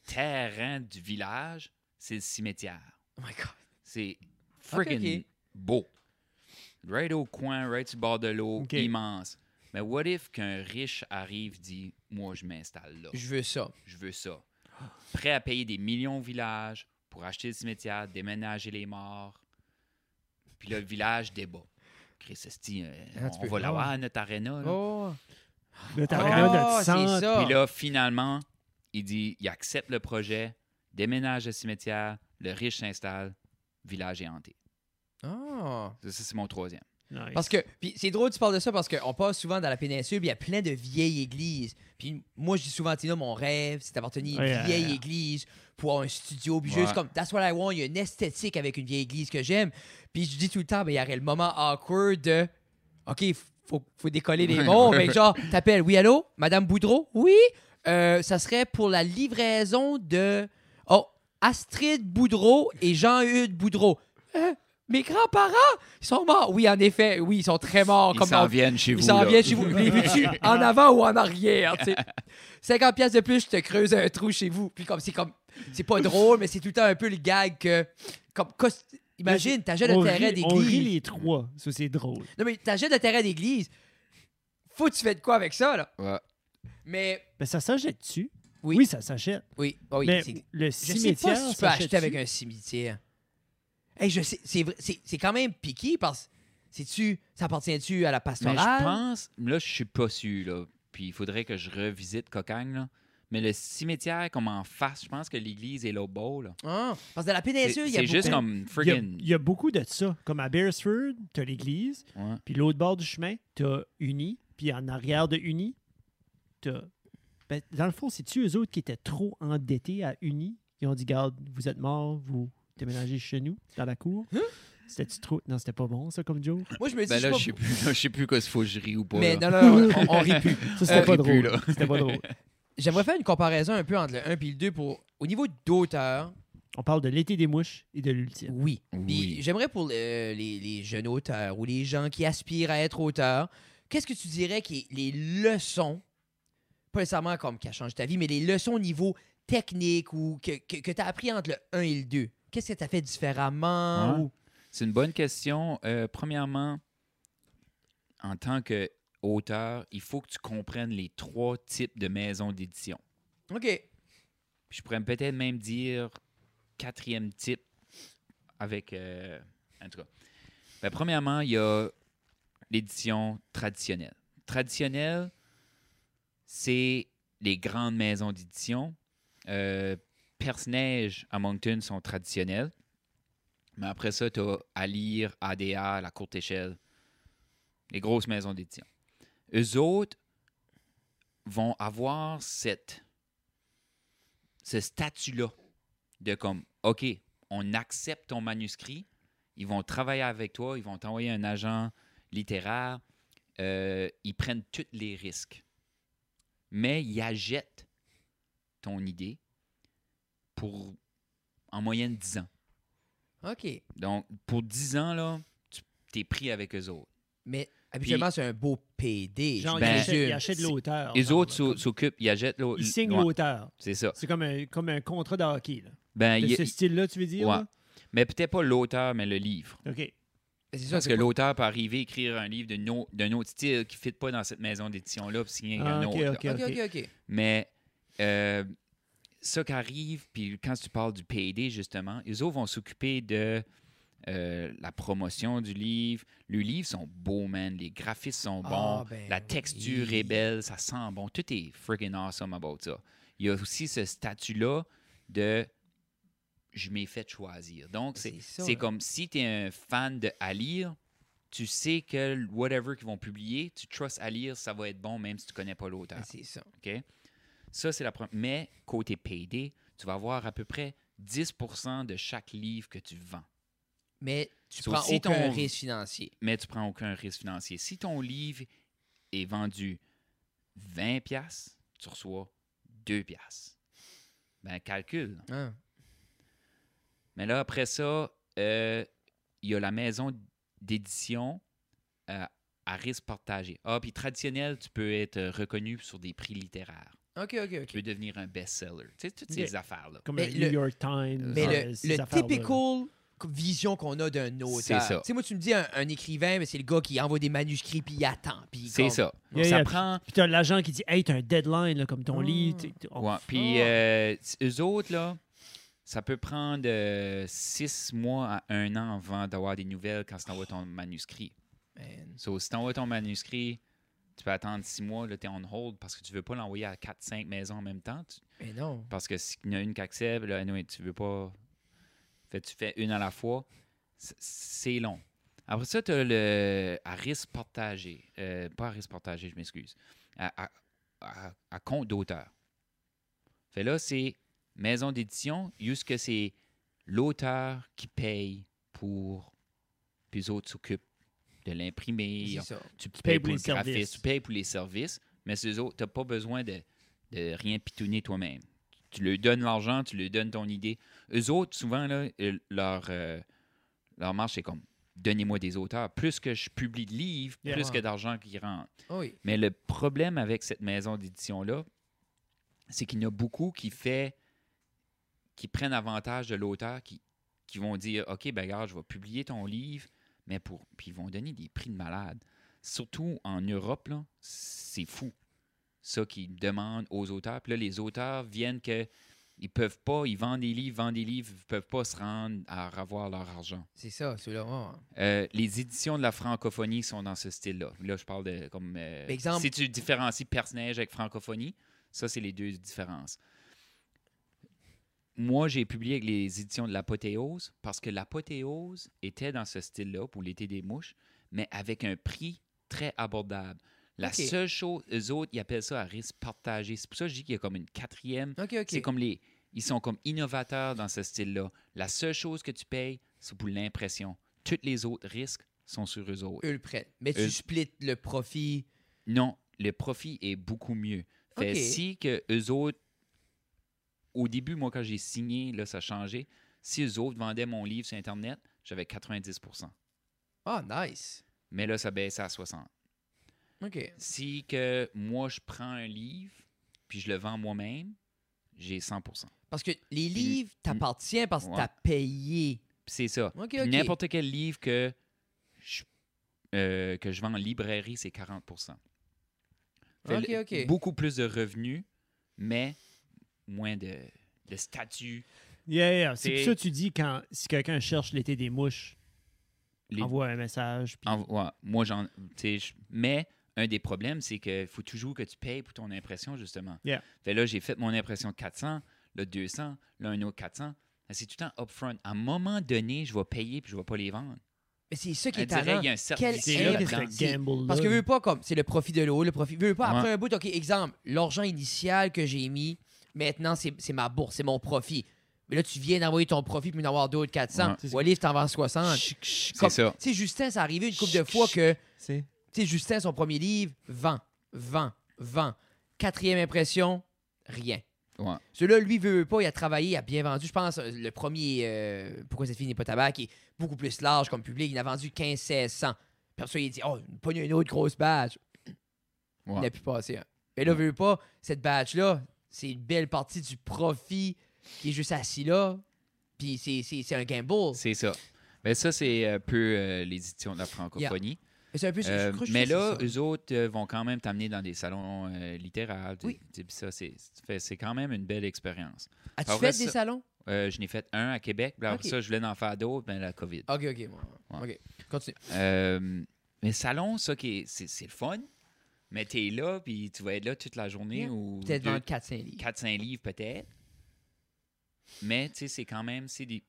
terrain du village, c'est le cimetière. Oh my God. C'est freaking beau. Right au coin, right sur le bord de l'eau, immense. Mais what if qu'un riche arrive, dit Moi, je m'installe là? Je veux ça. Je veux ça. Prêt à payer des millions au village pour acheter le cimetière, déménager les morts. Puis là, le village débat. Chris Esti, euh, Ah, tu on peux- va l'avoir, notre aréna. là. Oh. Ah, de c'est sang. ça. Puis là, finalement, il dit il accepte le projet, déménage le cimetière, le riche s'installe, village est hanté. Ah. Ça, ça, c'est mon troisième. Nice. Parce que, puis c'est drôle que tu parles de ça parce qu'on passe souvent dans la péninsule, puis il y a plein de vieilles églises. Puis moi, je dis souvent, Tina, mon rêve, c'est d'appartenir à une vieille église pour avoir un studio. Puis Ouais. juste comme, that's what I want, il y a une esthétique avec une vieille église que j'aime. Puis je dis tout le temps, ben, il y aurait le moment awkward de, OK, faut, faut décoller les mots, mais genre, t'appelles, oui, allô, Madame Boudreau? Oui, Euh, ça serait pour la livraison de, oh, Astrid Boudreau et Jean-Hugues Boudreau. Euh, mes grands-parents, ils sont morts. Oui, en effet, oui, ils sont très morts. Ils s'en viennent chez vous. ils s'en viennent chez vous. Les en avant ou en arrière? tu sais? 50 pièces de plus, je te creuse un trou chez vous. Puis comme c'est comme c'est pas drôle, mais c'est tout le temps un peu le gag que comme cos- imagine, t'achètes le terrain rit, on rit d'église. les trois. Ça, c'est drôle. Non mais t'achètes le terrain d'église. Faut que tu fais de quoi avec ça là? Ouais. Mais Ben, ça s'achète dessus. Oui. Oui, ça s'achète. oui, oui, mais c'est- le je sais cimetière, pas si tu peux acheter avec un cimetière. Hey, je sais, c'est vrai- c'est c'est quand même piqué parce que c'est-tu ça appartient-tu à la Mais pastorale? je pense, là, je suis pas sûr, là. Puis il faudrait que je revisite Cocagne, là. Mais le cimetière, comme en face, je pense que l'église est l'autre bord, là. Ah, parce que dans la C'est péninsule, il y a c'est juste beaucoup- comme Il y, a, friggin'. il y a beaucoup de ça. Comme à Beresford, t'as l'église, Ouais. puis l'autre bord du chemin, t'as Uni, puis en arrière de Uni, t'as... Ben, dans le fond, c'est-tu eux autres qui étaient trop endettés à Uni? Ils ont dit, garde, vous êtes morts, vous déménagez chez nous, dans la cour. Hein? C'était-tu trop... Non, c'était pas bon, ça, comme joke. Moi je me dis Ben là, je sais pas- plus, là, je sais plus quoi faut que je ris ou pas. Mais là. non, non, non, on, on rit plus. Ça, c'était Euh, pas drôle. là. C'était pas drôle. J'aimerais faire une comparaison un peu entre le 1 et le 2 pour. Au niveau d'auteur, On parle de l'été des mouches et de l'ultime. oui. Puis j'aimerais pour le- les, les jeunes auteurs ou les gens qui aspirent à être auteurs, qu'est-ce que tu dirais qui les leçons, pas nécessairement comme qui a changé ta vie, mais les leçons au niveau technique ou que, que, tu as appris entre le 1 et le 2? Qu'est-ce que tu as fait différemment? Ouais. ou- C'est une bonne question. Euh, premièrement, en tant qu'auteur, il faut que tu comprennes les trois types de maisons d'édition. OK. Je pourrais peut-être même dire quatrième type avec. euh, en tout cas. Ben, premièrement, il y a l'édition traditionnelle. Traditionnelle, c'est les grandes maisons d'édition. Euh, Perce-Neige à Moncton sont traditionnelles. Mais après ça, tu as à lire ADA, la courte échelle, les grosses maisons d'édition. Eux autres vont avoir cette, ce statut-là de comme, OK, on accepte ton manuscrit, ils vont travailler avec toi, ils vont t'envoyer un agent littéraire, euh, ils prennent tous les risques. Mais ils achètent ton idée pour en moyenne 10 ans. OK. Donc, pour 10 ans, là, tu es pris avec eux autres. Mais habituellement, c'est un beau PD. Genre, il, Ben, achète, il présume. achète l'auteur. Les autres s'occupent, ils achètent l'autre. Ils signent l'auteur. C'est ça. C'est comme un, comme un contrat de hockey. Là. Ben, De il- ce style-là, tu veux dire? Ouais. là? mais peut-être pas l'auteur, mais le livre. OK. C'est ça, Parce que pas- l'auteur peut arriver à écrire un livre d'un autre, d'un autre style qui ne fit pas dans cette maison d'édition-là, puis signer Ah, un ok, autre. OK, OK, OK. Mais euh, ça qui arrive, puis quand tu parles du PD, justement, les autres vont s'occuper de euh, la promotion du livre. Les livres sont beaux, man. Les graphismes sont Ah, bons. ben la texture oui. est belle. Ça sent bon. Tout est friggin' awesome about ça. Il y a aussi ce statut-là de je m'ai fait choisir. Donc, c'est ça, c'est hein. comme si tu es un fan de à lire, tu sais que whatever qu'ils vont publier, tu trustes à lire, ça va être bon même si tu connais pas l'auteur. C'est ça. OK? Ça, c'est la première. Mais côté payday, tu vas avoir à peu près 10% de chaque livre que tu vends. Mais tu So, prends si aucun ton- risque financier. Mais tu prends aucun risque financier. Si ton livre est vendu 20 pièces, tu reçois 2 pièces. Ben, calcule. Hein? Mais là, après ça, euh, il y a la maison d'édition euh, à risque partagé. Ah, puis traditionnel, tu peux être euh, reconnu sur des prix littéraires. OK, OK, Tu peux devenir un best-seller. Tu sais, toutes ces affaires-là. Comme Mais le, New York Times. Mais euh, le, typical vision qu'on a d'un auteur. C'est ça. Tu sais, moi, tu me dis un, un écrivain, mais c'est le gars qui envoie des manuscrits puis il attend. puis C'est comme- ça. Yeah, ça yeah, prend. Puis t'as l'agent qui dit Hey, t'as un deadline, là, comme ton Ah. livre. t'es- t'es- oh, Ouais, Puis euh, eux autres, là, ça peut prendre euh, six mois à un an avant d'avoir des nouvelles quand tu envoies ton manuscrit. Man. So, si tu envoies ton manuscrit, tu peux attendre six mois, là, tu es on hold parce que tu veux pas l'envoyer à 4-5 maisons en même temps. Tu- Mais non. parce que s'il y en a une qui accepte, là, anyway, tu veux pas. Fait, tu fais une à la fois. C'est long. Après ça, tu as le à risque partagé. Euh, pas à risque partagé, je m'excuse. À, à- à- à compte d'auteur. Fait là, c'est maison d'édition, juste que c'est l'auteur qui paye pour. Puis les autres s'occupent de l'imprimer. Tu payes pour pour le les services. tu payes pour les services, mais ces autres, tu n'as pas besoin de, de rien pitouner toi-même. Tu leur donnes l'argent, tu leur donnes ton idée. Eux autres, souvent, là, euh, leur, euh, leur marche, c'est comme donnez-moi des auteurs. Plus que je publie de livres, Yeah. plus que d'argent qui rentre. Oh oui. Mais le problème avec cette maison d'édition-là, c'est qu'il y en a beaucoup qui fait qui prennent avantage de l'auteur, qui, qui vont dire OK, ben regarde, je vais publier ton livre, mais pour. Puis ils vont donner des prix de malade. Surtout en Europe, là, c'est fou. Ça qu'ils demandent aux auteurs. Puis là, les auteurs viennent que. Ils peuvent pas, ils vendent des livres, vendent des livres, ils peuvent pas se rendre à avoir leur argent. C'est ça, ceux-là. ouais. Euh, les éditions de la francophonie sont dans ce style-là. Là, je parle de comme. euh, Exemple- Si tu différencies personnage avec francophonie, ça, c'est les deux différences. Moi, j'ai publié avec les éditions de l'apothéose parce que l'apothéose était dans ce style-là pour l'été des mouches, mais avec un prix très abordable. La seule chose, eux autres, ils appellent ça à risque partagé. C'est pour ça que je dis qu'il y a comme une quatrième c'est comme les. Ils sont comme innovateurs dans ce style-là. La seule chose que tu payes, c'est pour l'impression. Tous les autres risques sont sur eux autres. Eux le prennent. Mais tu splits le profit. Non, le profit est beaucoup mieux. Fait si que eux autres, au début, moi, quand j'ai signé, là, ça a changé. Si eux autres vendaient mon livre sur Internet, j'avais 90% Ah, nice. Mais là, ça baissait à 60 OK. Si que moi, je prends un livre, puis je le vends moi-même, j'ai 100% Parce que les livres t'appartiennent parce que Ouais. t'as payé. C'est ça. OK, Puis OK. N'importe quel livre que je, euh, que je vends en librairie, c'est 40 Fait OK, le- OK. Beaucoup plus de revenus, mais moins de, de statut. Yeah, yeah. C'est pour ça que tu dis quand si quelqu'un cherche l'été des mouches, Les- envoie un message. puis- en- ouais, moi, j'en. Mais un des problèmes, c'est qu'il faut toujours que tu payes pour ton impression, justement. Yeah. Fait là, j'ai fait mon impression 400, là 200, là un autre 400. C'est tout le temps upfront. À un moment donné, je vais payer puis je vais pas les vendre. Mais c'est ça qui est y a un service gamble Parce que veux pas comme c'est le profit de l'eau, le profit. Veux pas après Ouais. un bout, ok, exemple, l'argent initial que j'ai mis, maintenant c'est c'est ma bourse, c'est mon profit. Mais là, tu viens d'envoyer ton profit puis d'en avoir d'autres 400. Ouais. Ou livre, t'en vends 60. C'est ça. Tu sais, Justin, ça arrivé une couple de fois que, C'est tu sais, Justin, son premier livre, vend, vend, vend. Quatrième impression, rien. Ouais. Celui-là, lui, veut, veut pas, il a travaillé, il a bien vendu. Je pense, euh, le premier, euh, Pourquoi cette fille n'est pas tabac, qui est beaucoup plus large comme public, il en a vendu 15-1600. Puis après ça, il dit, oh, pas une autre grosse badge. Il Ouais. n'a pu passer un. Mais là, veut pas, cette badge-là, c'est une belle partie du profit qui est juste assis là. Puis c'est- un gamble. C'est ça. Mais ça, c'est un peu euh, les éditions de la francophonie. Un peu Euh, je mais là, eux autres euh, vont quand même t'amener dans des salons euh, littéraires. Oui. c'est quand même une belle expérience. As-tu fait des salons? Euh, je n'ai fait un à Québec. après Ok. ça, je voulais en faire d'autres, mais la COVID. Ok, ok. bon, Ouais. Ok. Continue. Euh, mais salon, ça, qui est- c'est c'est le fun. Mais tu es là, puis tu vas être là toute la journée Yeah. ou Peut-être deux- vendre 4-5 livres. 4-5 livres peut-être. mais tu sais, c'est quand même, c'est des,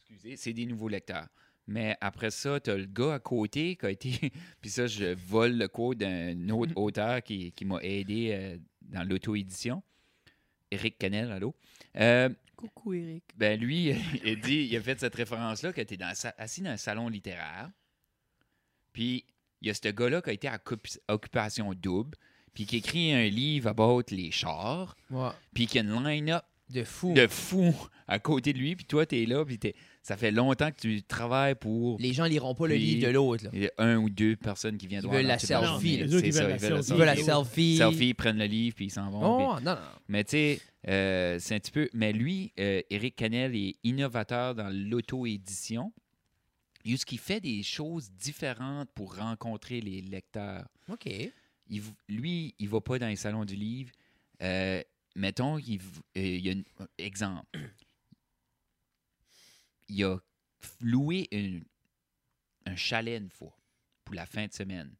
excusez, c'est des nouveaux lecteurs. Mais après ça, tu as le gars à côté qui a été. Puis ça, je vole le code d'un autre auteur qui, qui m'a aidé euh, dans l'auto-édition. Eric Canel, allô? Euh, Coucou, Eric. ben lui, il, dit, il a fait cette référence-là que tu es dans, assis dans un salon littéraire. Puis il y a ce gars-là qui a été à occup- occupation double, puis qui écrit un livre about les chars, Ouais. puis qui a une line-up De fou. de fou à côté de lui, puis toi, tu es là, puis t'es- ça fait longtemps que tu travailles pour Les gens liront pas le livre de l'autre. là. il y a un ou deux personnes qui viennent Ils voir ils veulent la selfie. Ils veulent la selfie. selfie. Selfie, ils prennent le livre, puis ils s'en vont. Oh, non, non. Mais tu sais, euh, c'est un petit peu. Mais lui, euh, Eric Canel est innovateur dans l'auto-édition. Il qui fait des choses différentes pour rencontrer les lecteurs. OK. Il lui, il va pas dans les salons du livre. Euh, mettons, il, euh, il y a un exemple. Il a loué une- un chalet une fois pour la fin de semaine.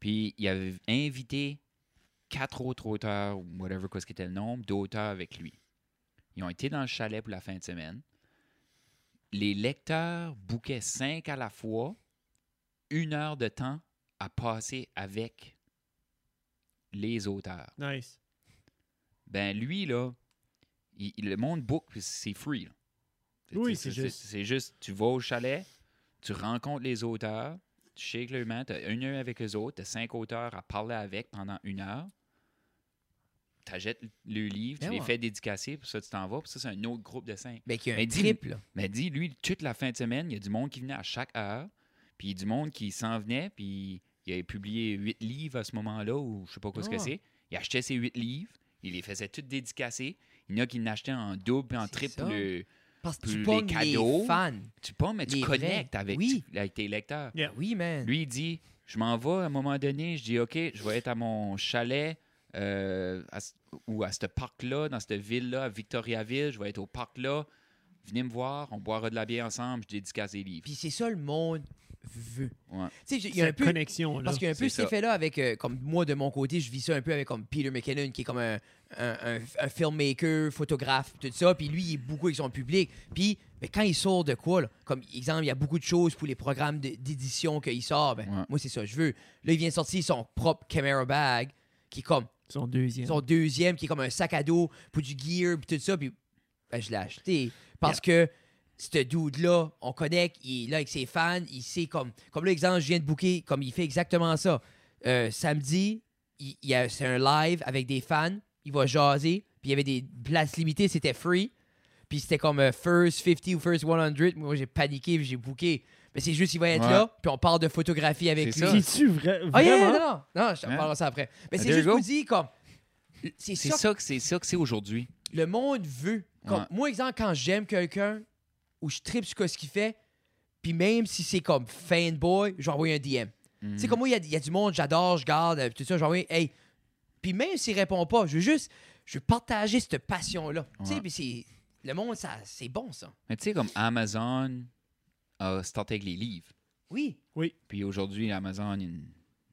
Puis il avait invité quatre autres auteurs, ou whatever quoi ce qu'était le nombre, d'auteurs avec lui. Ils ont été dans le chalet pour la fin de semaine. Les lecteurs bouquaient cinq à la fois, une heure de temps à passer avec les auteurs. Nice. Ben lui, là, il- il- le monde book, c'est free. là. Oui, c'est juste. C'est juste, tu vas au chalet, tu rencontres les auteurs, tu shakes leur main, tu as une heure avec eux autres, tu as cinq auteurs à parler avec pendant une heure. Tu achètes le livre, tu Ben les fais dédicacer, puis ça, tu t'en vas, puis ça, c'est un autre groupe de cinq. Ben, qu'il y a un Mais dis- triple. Mais dis, lui, toute la fin de semaine, il y a du monde qui venait à chaque heure, puis il y a du monde qui s'en venait, puis il avait publié huit livres à ce moment-là, ou je sais pas quoi ce que Ah. c'est. Il achetait ses huit livres, il les faisait toutes dédicacés. Il y en a qui l'achetaient en double en triple. ça. le- Parce que tu les cadeaux. les fans. Tu pas, mais tu connectes avec, Oui. avec tes lecteurs. Yeah. Oui, man. Lui, il dit Je m'en vais à un moment donné, je dis OK, je vais être à mon chalet euh, à ce- ou à ce parc-là, dans cette ville-là, à Victoriaville, je vais être au parc-là. Venez me voir, on boira de la bière ensemble, je dédicace des livres. Puis c'est ça le monde veut. Ouais. Tu sais, il y a un peu. connexion, là. Parce qu'il y a un peu cet effet-là avec, euh, comme moi de mon côté, je vis ça un peu avec comme Peter McKinnon, qui est comme un, un, un- un filmmaker, photographe, tout ça. Puis lui, il est beaucoup avec son public. Puis ben, quand il sort de quoi, là, comme exemple, il y a beaucoup de choses pour les programmes d'édition qu'il sort. Ben, Ouais. Moi, c'est ça, que je veux. Là, il vient de sortir son propre camera bag, qui est comme Son deuxième. son deuxième, qui est comme un sac à dos pour du gear, puis tout ça. Puis ben, je l'ai acheté parce que ce dude-là, on connecte, il est là avec ses fans, il sait comme. Comme l'exemple, je viens de booker, comme il fait exactement ça. Euh, samedi, il, il y a- c'est un live avec des fans, il va jaser, puis il y avait des places limitées, c'était free. Puis c'était comme euh, first 50 ou first 100. Moi, j'ai paniqué, puis j'ai booké. Mais c'est juste, il va être Ouais. là, puis on parle de photographie avec lui. C'est-tu vrai? Ah, yeah, vraiment? non, non, non, je te Hein? parlerai ça après. Mais c'est juste pour dire, comme. C'est ça ça que c'est ça que c'est aujourd'hui. le monde veut. Comme, Ouais. Moi, exemple, quand j'aime quelqu'un ou je tripe sur ce qu'il fait, puis même si c'est comme fanboy, je vais envoyer un DM. Mhm. Tu sais, comme moi, il y a- il y, a du monde, j'adore, je garde, euh, tout ça, je vais envoyer, hey. Puis même s'il répond pas, je veux juste, je veux partager cette passion-là. Tu sais, Ouais. puis c'est. Le monde, ça, c'est bon, ça. Mais tu sais, comme Amazon a starté avec les livres. Oui. Puis aujourd'hui, Amazon, ils,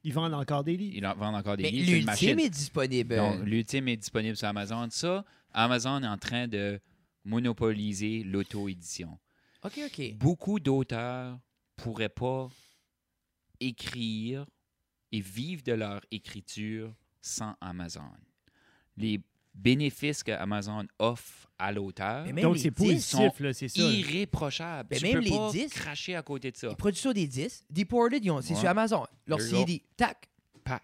Ils vendent encore des livres. ils en vendent encore des Mais livres. L'ultime est disponible. Donc, l'ultime est disponible sur Amazon. Ça, Amazon est en train de monopoliser l'auto-édition. OK, OK. Beaucoup d'auteurs pourraient pas écrire et vivre de leur écriture sans Amazon. Les bénéfices que Amazon offre à l'auteur, Donc, c'est positif, c'est ça. irréprochable. Mais tu même peux les pas disques- cracher à côté de ça. Les productions des disques, Deported, ils ont- c'est Ouais. sur Amazon. Leur. CD, tac. pack.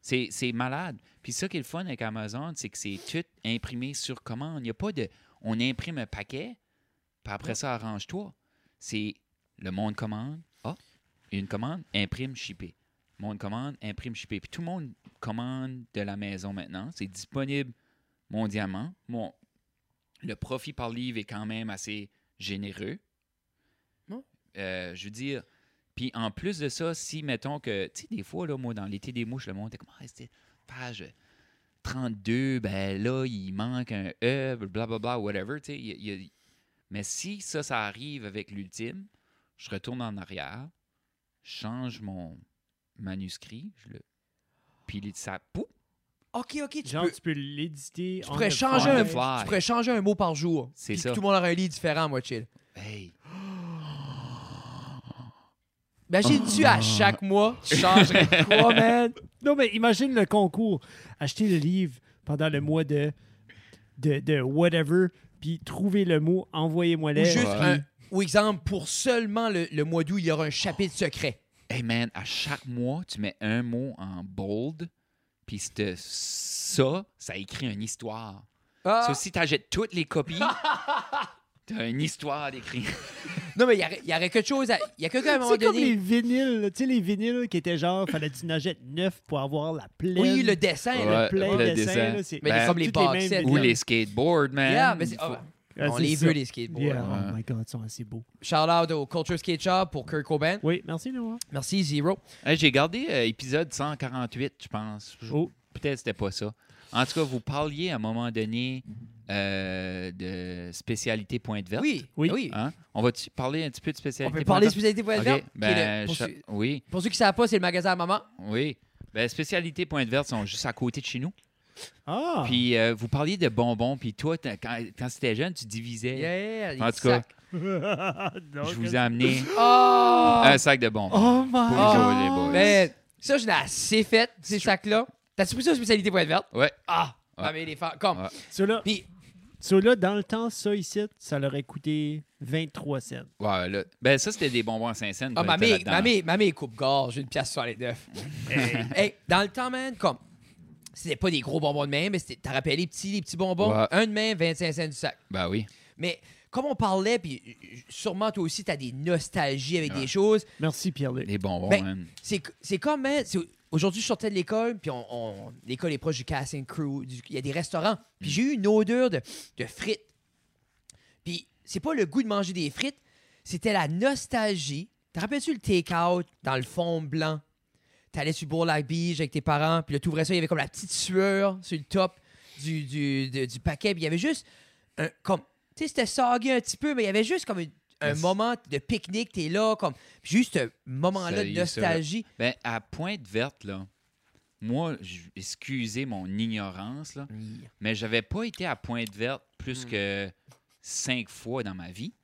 C'est, c'est malade. Puis ça qui est le fun avec Amazon, c'est que c'est tout imprimé sur commande. Il n'y a pas de. On imprime un paquet, puis après ça, arrange-toi. C'est le monde commande. Ah, une commande, imprime, shipper. Monde commande, imprime, shipper. Puis tout le monde commande de la maison maintenant. C'est disponible mondialement. Bon, le profit par livre est quand même assez généreux. Ouais. Euh, je veux dire, puis en plus de ça, si, mettons que, tu sais, des fois, là, moi, dans l'été des mouches, le monde était comme, ah, c'était page 32, ben là, il manque un E, blablabla, whatever, tu sais. y y Mais si ça, ça arrive avec l'ultime, je retourne en arrière, je change mon manuscrit, je le... puis ça, pouf, OK, OK, tu Genre, peux. tu peux l'éditer. Tu pourrais, changer un, the fly. tu pourrais changer un mot par jour. C'est Puis ça. Tout le monde aurait un lit différent, moi, chill. Hey. Imagine-tu Ah. à chaque mois, tu changerais quoi, man? Non, mais imagine le concours. Acheter le livre pendant le mois de, de, de whatever, puis trouver le mot, envoyez-moi Ou le juste Ouais. un. Ou exemple, pour seulement le, le mois d'août, il y aura un chapitre secret. Hey man, à chaque mois, tu mets un mot en bold, puis c'est- ça, ça écrit une histoire. Ah. Ça, si tu achètes toutes les copies, t'as une histoire d'écrit. Non, mais il y aurait, il y aurait quelque chose à. Il y a quelqu'un à un moment C'est comme les vinyles, là. tu sais, les vinyles qui étaient genre, fallait que tu en achètes neuf pour avoir la pleine. Oui, le dessin, là. Ouais. plein le dessin, dessin. là, c'est Mais Ben, comme les toutes mêmes. Ou les skateboards, man. Yeah, mais c'est- Il faut- ah, Ah, on c'est les ça. veut, les skateboards. Yeah, oh my god, ils sont assez beaux. Shout out au Culture Skate Shop pour Kurt Cobain. Oui, merci, Noah. Merci, Zero. Hey, J'ai gardé euh, épisode 148, je pense. Je- Oh. Peut-être que c'était pas ça. En tout cas, vous parliez à un moment donné euh, de spécialité pointe verte. Oui, Oui. oui. Hein? On va-tu parler un petit peu de On spécialité peut parler de spécialité Pointe Ok, Verte. qui est ben, le- pour, cha- ceux, oui, pour ceux qui ne savent pas, c'est le magasin à maman. oui. Ben, spécialité pointe verte sont juste à côté de chez nous. Ah! Puis euh, vous parliez de bonbons, puis toi, quand, quand c'était jeune, tu divisais. Yeah, les En tout cas, je vous ai amené Oh! un sac de bonbons. Oh my Pour boys. Ben, ça, je l'ai assez fait, ces sacs-là. T'as-tu pris ça, spécialité Pointe Verte? Ouais. Ah! Ouais. Ah, mais les femmes, comme. Ouais. Ceux-là, Puis, ceux-là, dans le temps, ça ici, ça leur aurait coûté 23 cents. Ouais, là. Ben, ça, c'était des bonbons à 5 cents. ah, t'as- ma t'as mère, là-dedans. ma mère, ma mère coupe-gorge, une pièce sur les neuf. hey, dans le temps, man, comme. C'était pas des gros bonbons de main, mais c'était- t'as rappelé les petits, les petits bonbons. Ouais. Un de main, 25 cents du sac. Ben oui. Mais comme on parlait, puis sûrement toi aussi, t'as des nostalgies avec Ouais. des choses. Merci, Pierre-Luc. Les bonbons, Ben, man. C'est c'est comme, hein, c'est- aujourd'hui, je sortais de l'école, puis on, on- l'école est proche du casting crew, il y a des restaurants, puis j'ai eu une odeur de, de frites. Puis c'est pas le goût de manger des frites, c'était la nostalgie. Te rappelles-tu le take-out dans le fond blanc? T'allais sur Bourlac Beach avec tes parents, puis là, t'ouvrais ça, il y avait comme la petite sueur sur le top du, du, du paquet, puis il y avait juste un, comme, tu sais, c'était sagué un petit peu, mais il y avait juste comme une- un Yes. moment de pique-nique, t'es là, comme, juste ce moment-là de nostalgie. Ben, à Pointe Verte, là, moi, excusez mon ignorance, là, mais j'avais pas été à Pointe Verte plus Hmm. que cinq fois dans ma vie.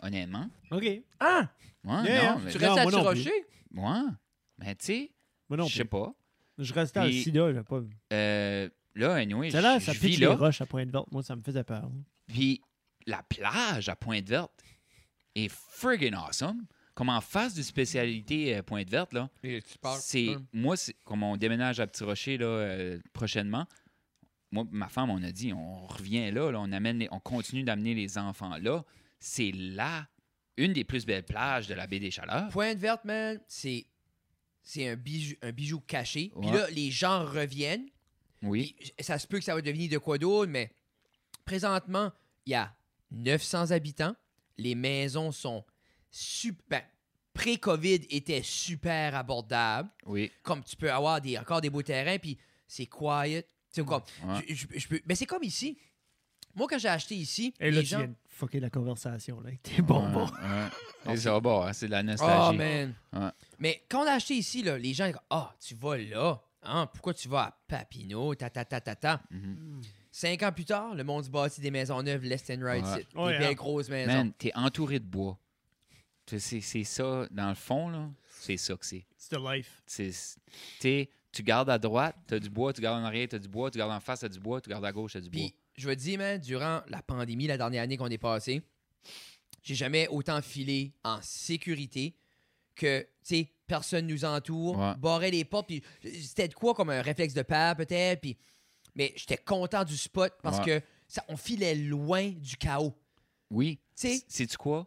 Honnêtement. OK. Ah! Ouais, Yeah, non, mais, Tu Non, restes à moi non Tirocher? ouais. Mais tu sais, je sais pas. Je restais à Puis- Sida, j'ai pas... Euh, là, anyway, Ça là, je ça je vis les là. roches à Pointe-Verte. Moi, ça me faisait peur. Puis la plage à Pointe-Verte est friggin' awesome. Comme en face du spécialité euh, Pointe-Verte, là, c'est moi, comme on déménage à Petit Rocher là, euh, prochainement. Moi, ma femme, on a dit, on revient là, là, on amène, les- on continue d'amener les enfants là. C'est là une des plus belles plages de la baie des Chaleurs. Pointe verte, man, c'est c'est un bijou, un bijou caché. Puis là, les gens reviennent. Oui, Puis ça se peut que ça va devenir de quoi d'autre, mais présentement, il y a 900 habitants. Les maisons sont super. Ben, pré-COVID étaient super abordables. oui. Comme tu peux avoir des, encore des beaux terrains, puis c'est quiet. Tu sais, comme, Ouais. je- je- je peux- mais c'est comme ici. Moi, quand j'ai acheté ici, Et là, les tu gens. viens de fucker la conversation là, avec tes bonbons. Ouais, ouais. Bon, hein, c'est de la Oh, nostalgie. man. Ouais. Mais quand on a acheté ici, là, les gens, ils disent, ah, tu vas là. Hein? Pourquoi tu vas à Papineau? Ta, ta, ta, ta, ta? Mhm. Cinq ans plus tard, le monde se bâtit des maisons neuves, left and right, Ouais. Des Ouais, belles hein. grosses maisons. Man, t'es entouré de bois. Tu sais, C'est ça, dans le fond, là, c'est ça que c'est. C'est the life. Tu gardes à droite, t'as du bois, tu gardes en arrière, t'as du bois, tu gardes en face, t'as du bois, tu gardes à gauche, t'as du bois. Puis, je veux te dire, man, durant la pandémie, la dernière année qu'on est passée, j'ai jamais autant filé en sécurité que, tu sais, personne nous entoure, Ouais. barrait les portes, puis c'était de quoi comme un réflexe de père, peut-être, puis... Mais j'étais content du spot parce Ouais. que ça, on filait loin du chaos. Oui. Tu sais, Sais-tu quoi?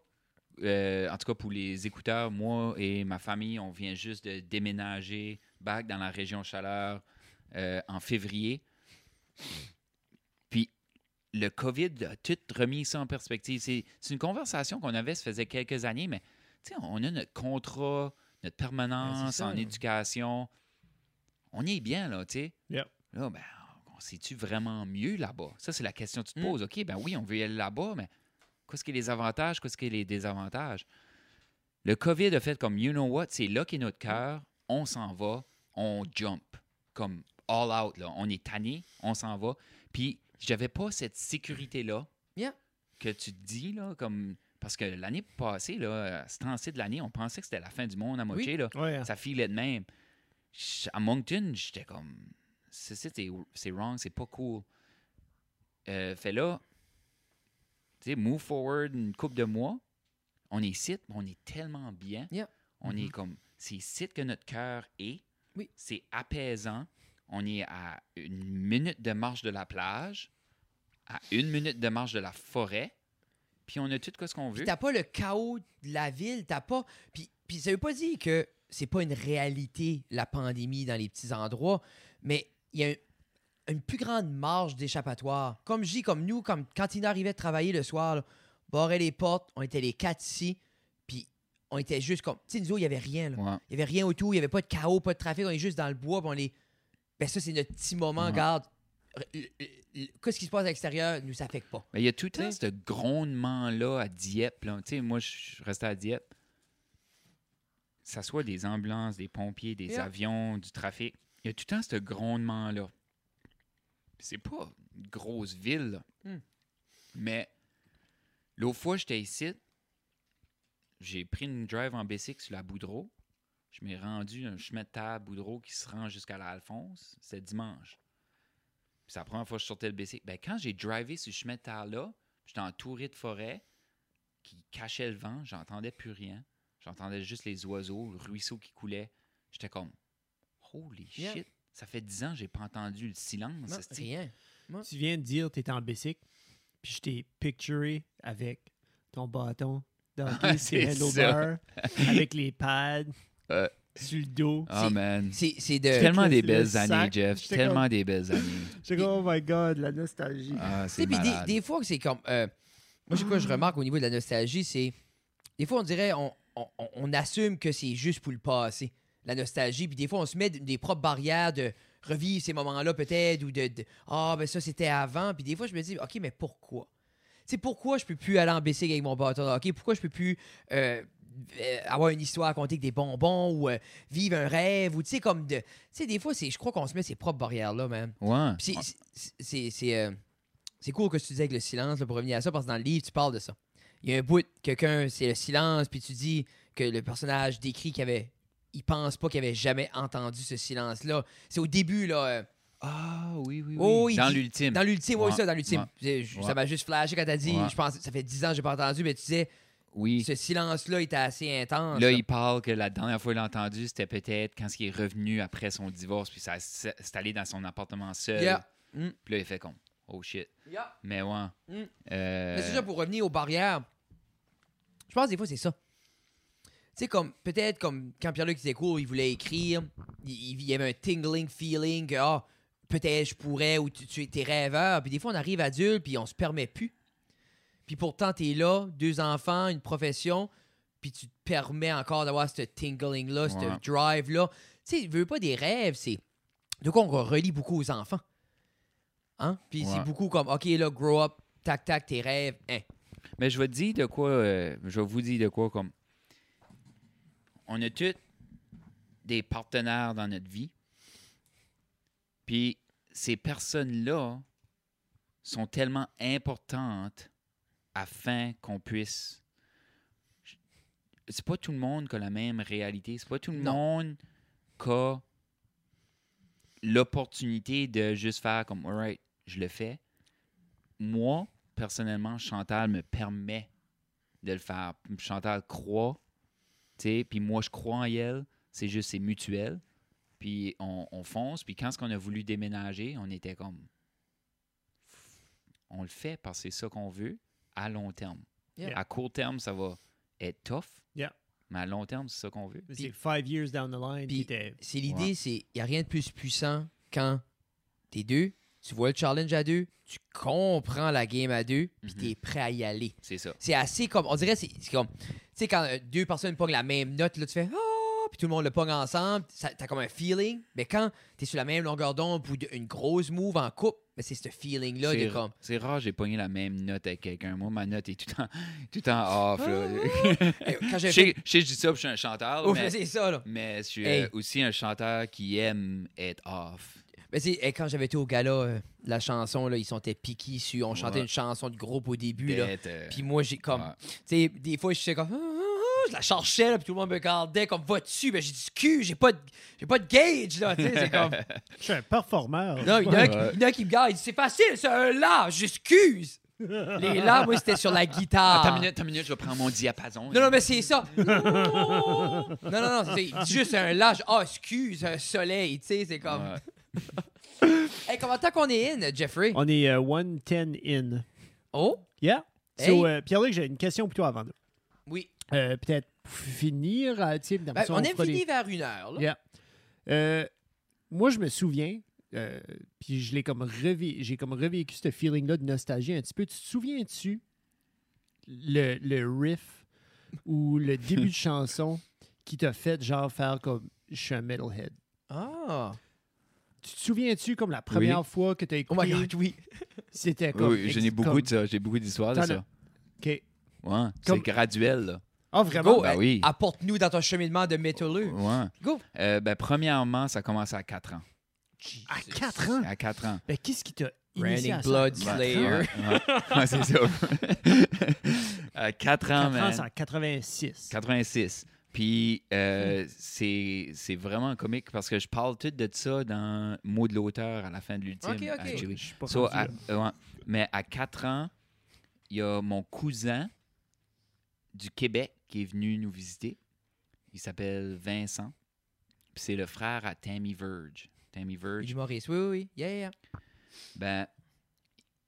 Euh, en tout cas, pour les écouteurs, moi et ma famille, on vient juste de déménager back dans la région chaleur euh, en février. Le COVID a tout remis ça en perspective. C'est une conversation qu'on avait, ça faisait quelques années, mais tu sais, on a notre contrat, notre Ben, permanence ça, en là. éducation. On y est bien, là, tu sais. Yep. Là, ben, on sait-tu vraiment mieux là-bas? Ça, c'est la question que tu te Mm. poses. OK, ben oui, on veut y aller là-bas, mais qu'est-ce qui est les avantages, qu'est-ce qui est les désavantages? Le COVID a fait comme, you know what, c'est là qu'est notre cœur, on s'en va, on jump. Comme all out. Là. On est tanné, on s'en va. Puis j'avais pas cette sécurité-là Yeah. que tu te dis, là, comme. Parce que l'année passée, là, à ce temps-ci de l'année, on pensait que c'était la fin du monde à moitié. Là. Ouais. Ça filait de même. À Moncton, j'étais comme. C'est c'est- c'est- c'est wrong, c'est pas cool. Euh, fait là, tu sais, move forward une couple de mois. On est ici, mais on est tellement bien. Yeah. On est comme. C'est ici que notre cœur est. Oui. C'est apaisant. On est à une minute de marche de la plage, à une minute de marche de la forêt. Puis on a tout ce qu'on Puis veut. t'as pas le chaos de la ville, t'as pas. Puis, puis ça veut pas dire que c'est pas une réalité, la pandémie dans les petits endroits, mais il y a un- une plus grande marge d'échappatoire. Comme je dis, comme nous, comme quand il arrivait de travailler le soir, là, barrer les portes, on était les quatre ici, puis on était juste comme. Tu sais, nous il y avait rien, là. Ouais. Il y avait rien autour, il y avait pas de chaos, pas de trafic, on est juste dans le bois, puis on est. Ben ça, c'est notre petit moment, Ouais. garde. Qu'est-ce qui se passe à l'extérieur nous affecte pas. Mais il y a tout le temps ce grondement-là à Dieppe. là. Moi, je suis resté à Dieppe. Ça soit des ambulances, des pompiers, des Yeah. avions, du trafic. Il y a tout le temps ce grondement-là. C'est pas une grosse ville, là. Hmm. Mais l'autre fois, j'étais ici. J'ai pris une drive en Bessic sur la Boudreau. Je m'ai rendu un chemin de table Boudreau qui se rend jusqu'à l'Alphonse. C'est dimanche. Puis c'est la première fois que je sortais le Bessic. Ben, quand j'ai drivé ce chemin de terre-là, j'étais entouré de forêts qui cachaient le vent. J'entendais plus rien. J'entendais juste les oiseaux, le ruisseau qui coulait. J'étais comme, holy Yeah. shit. Ça fait dix ans que j'ai pas entendu le silence. Non, rien. Tu viens de dire que tu en bicycle, puis je t'ai picturé avec ton bâton de hockey, C'est avec les pads Euh. sur le dos. Oh C'est- man. C'est c'est de. Tellement le- des le belles sac, années, Jeff. Tellement comme- des belles années. Comme, oh my god, la nostalgie. Ah, c'est des, des fois, que c'est comme. euh, moi, je, quoi, je remarque au niveau de la nostalgie, c'est. Des fois, on dirait, on, on, on- assume que c'est juste pour le passé, la nostalgie. Puis des fois, on se met des propres barrières de revivre ces moments-là, peut-être, ou de. Ah, ben ça, c'était avant. Puis des fois, je me dis, OK, mais pourquoi? Tu sais, pourquoi je peux plus aller en bicycle avec mon bâton de hockey? Pourquoi je peux plus euh, avoir une histoire à compter avec des bonbons ou euh, vivre un rêve? Ou tu sais, comme de. Tu sais, des fois, c'est, je crois qu'on se met ces propres barrières-là, même. Ouais. C'est- euh, c'est cool que tu disais avec le silence là, pour revenir à ça parce que dans le livre tu parles de ça. Il y a un bout quelqu'un c'est le silence puis tu dis que le personnage décrit qu'il avait il pense pas qu'il avait jamais entendu ce silence là. C'est au début là euh, Ah oui, oui, oui. Oh, Dans l'ultime. dans l'ultime Ouais, ça dans l'ultime. ouais. Ça m'a juste flashé quand t'as dit Ouais. je pense ça fait 10 ans que j'ai pas entendu mais tu disais Oui. ce silence là était assez intense. Là, il parle que la dernière fois qu'il l'a entendu, c'était peut-être quand il est revenu après son divorce, puis ça s'est installé dans son appartement seul. Yeah. Mm. Puis là, il fait comme, oh shit. Yeah. Mais ouais. Mm. Euh, Mais c'est ça pour revenir aux barrières. Je pense des fois c'est ça. Tu sais, comme peut-être comme quand Pierre-Luc était court, il voulait écrire, il, y avait un tingling feeling que ah, peut-être je pourrais ou tu, tu étais rêveur. Puis des fois on arrive adulte puis on se permet plus. Puis pourtant t'es là, deux enfants, une profession, puis tu te permets encore d'avoir ce tingling là, ce Ouais. drive là. Tu sais, il veut pas des rêves, c'est de quoi on relie beaucoup aux enfants. Hein? Puis c'est beaucoup comme OK là, grow up, tac tac tes rêves, hein. Mais je vais te dire de quoi, euh, je vais vous dire de quoi comme. On a tous des partenaires dans notre vie. Puis ces personnes-là sont tellement importantes afin qu'on puisse. C'est pas tout le monde qui a la même réalité. C'est pas tout le Non. monde qui a l'opportunité de juste faire comme, alright, je le fais. Moi, personnellement, Chantal me permet de le faire. Chantal croit, tu sais, puis moi, je crois en elle. C'est juste, c'est mutuel. Puis on, on fonce. Puis quand on a voulu déménager, on était comme, on le fait parce que c'est ça qu'on veut à long terme. Yeah. À court terme, ça va être tough. Yeah. Mais à long terme, c'est ça qu'on veut. C'est five years down the line. C'est l'idée, Ouais. c'est il n'y a rien de plus puissant quand t'es deux, tu vois le challenge à deux, tu comprends la game à deux, puis Mhm. t'es prêt à y aller. C'est ça. C'est assez comme, on dirait, c'est c'est comme, tu sais, quand euh, deux personnes pognent la même note, là, tu fais, oh, puis tout le monde le pogne ensemble, t'as comme un feeling. Mais quand t'es sur la même longueur d'onde ou une grosse move en couple, mais c'est ce feeling-là C'est comme, rare, j'ai pogné la même note avec quelqu'un. Moi, ma note est tout temps, tout temps off. là. Eh, quand je, sais, dis ça, je suis un chanteur, Ouf, mais, c'est ça, là. mais je suis Hey. euh, aussi un chanteur qui aime être off. Mais quand j'avais été au gala, euh, la chanson, là, ils sont piqués sur. On chantait Ouais. une chanson de groupe au début. Là. Euh, Puis moi, j'ai comme. ouais. Tu sais, des fois, je sais comme. Je la cherchais, là, puis tout le monde me regardait comme va dessus. Ben, j'ai dit, cul, j'ai pas, de- j'ai pas de gauge, là. Tu sais, c'est comme. Je suis un performeur. Non, il y en a qui- Ouais. il y en a qui me gardent. Il dit, c'est facile, c'est un la, j'excuse. Les la, moi, c'était sur la guitare. Attends une minute, attends une minute, je vais prendre mon diapason. Non, non, mais c'est ça. non, non, non, c'est juste un je- Ah, excuse, un soleil, tu sais, c'est comme. Ouais. Hey, comment tant qu'on est in, Jeffrey? On est euh, 110 in. Oh? Yeah. Hey. So, euh, Pierre-Luc, j'ai une question pour toi avant de. Oui. Euh, Peut-être pour finir. euh, Ben, ça, on aime fera des- finir vers une heure, là. Yeah. Euh, moi, je me souviens, euh, puis je l'ai comme revé- j'ai comme revécu ce feeling-là de nostalgie un petit peu. Tu te souviens-tu le, le riff ou le début de chanson qui t'a fait genre faire comme je suis un metalhead? Ah. Tu te souviens-tu comme la première fois que tu as Oh my écouté? god, oui. C'était comme. Oui, j'en ai beaucoup comme- de ça. J'ai beaucoup d'histoires de ça. OK. Ouais. Comme- C'est graduel, là. Ah, vraiment? Go, Ben euh, oui. apporte-nous dans ton cheminement de métalleux. Ouais. Go. Euh, ben, premièrement, ça commence à 4 ans. À 4 ans? À 4 ans. Ben, qu'est-ce qui t'a initié Raining à ça? Blood. Slayer. Ouais, ouais. Ouais, c'est ça. à 4 ans, 4 ans, man. c'est en 86. 86. Puis euh, c'est c'est vraiment comique parce que je parle tout de ça dans Mot de l'auteur à la fin de l'ultime. Ok, ok. actually. Je suis pas So, rendu à- là. euh, ouais. mais à 4 ans, il y a mon cousin du Québec qui est venu nous visiter. Il s'appelle Vincent. Puis c'est le frère à Tammy Verge. Tammy Verge. Humoriste, oui, oui, oui. Yeah, yeah. Ben,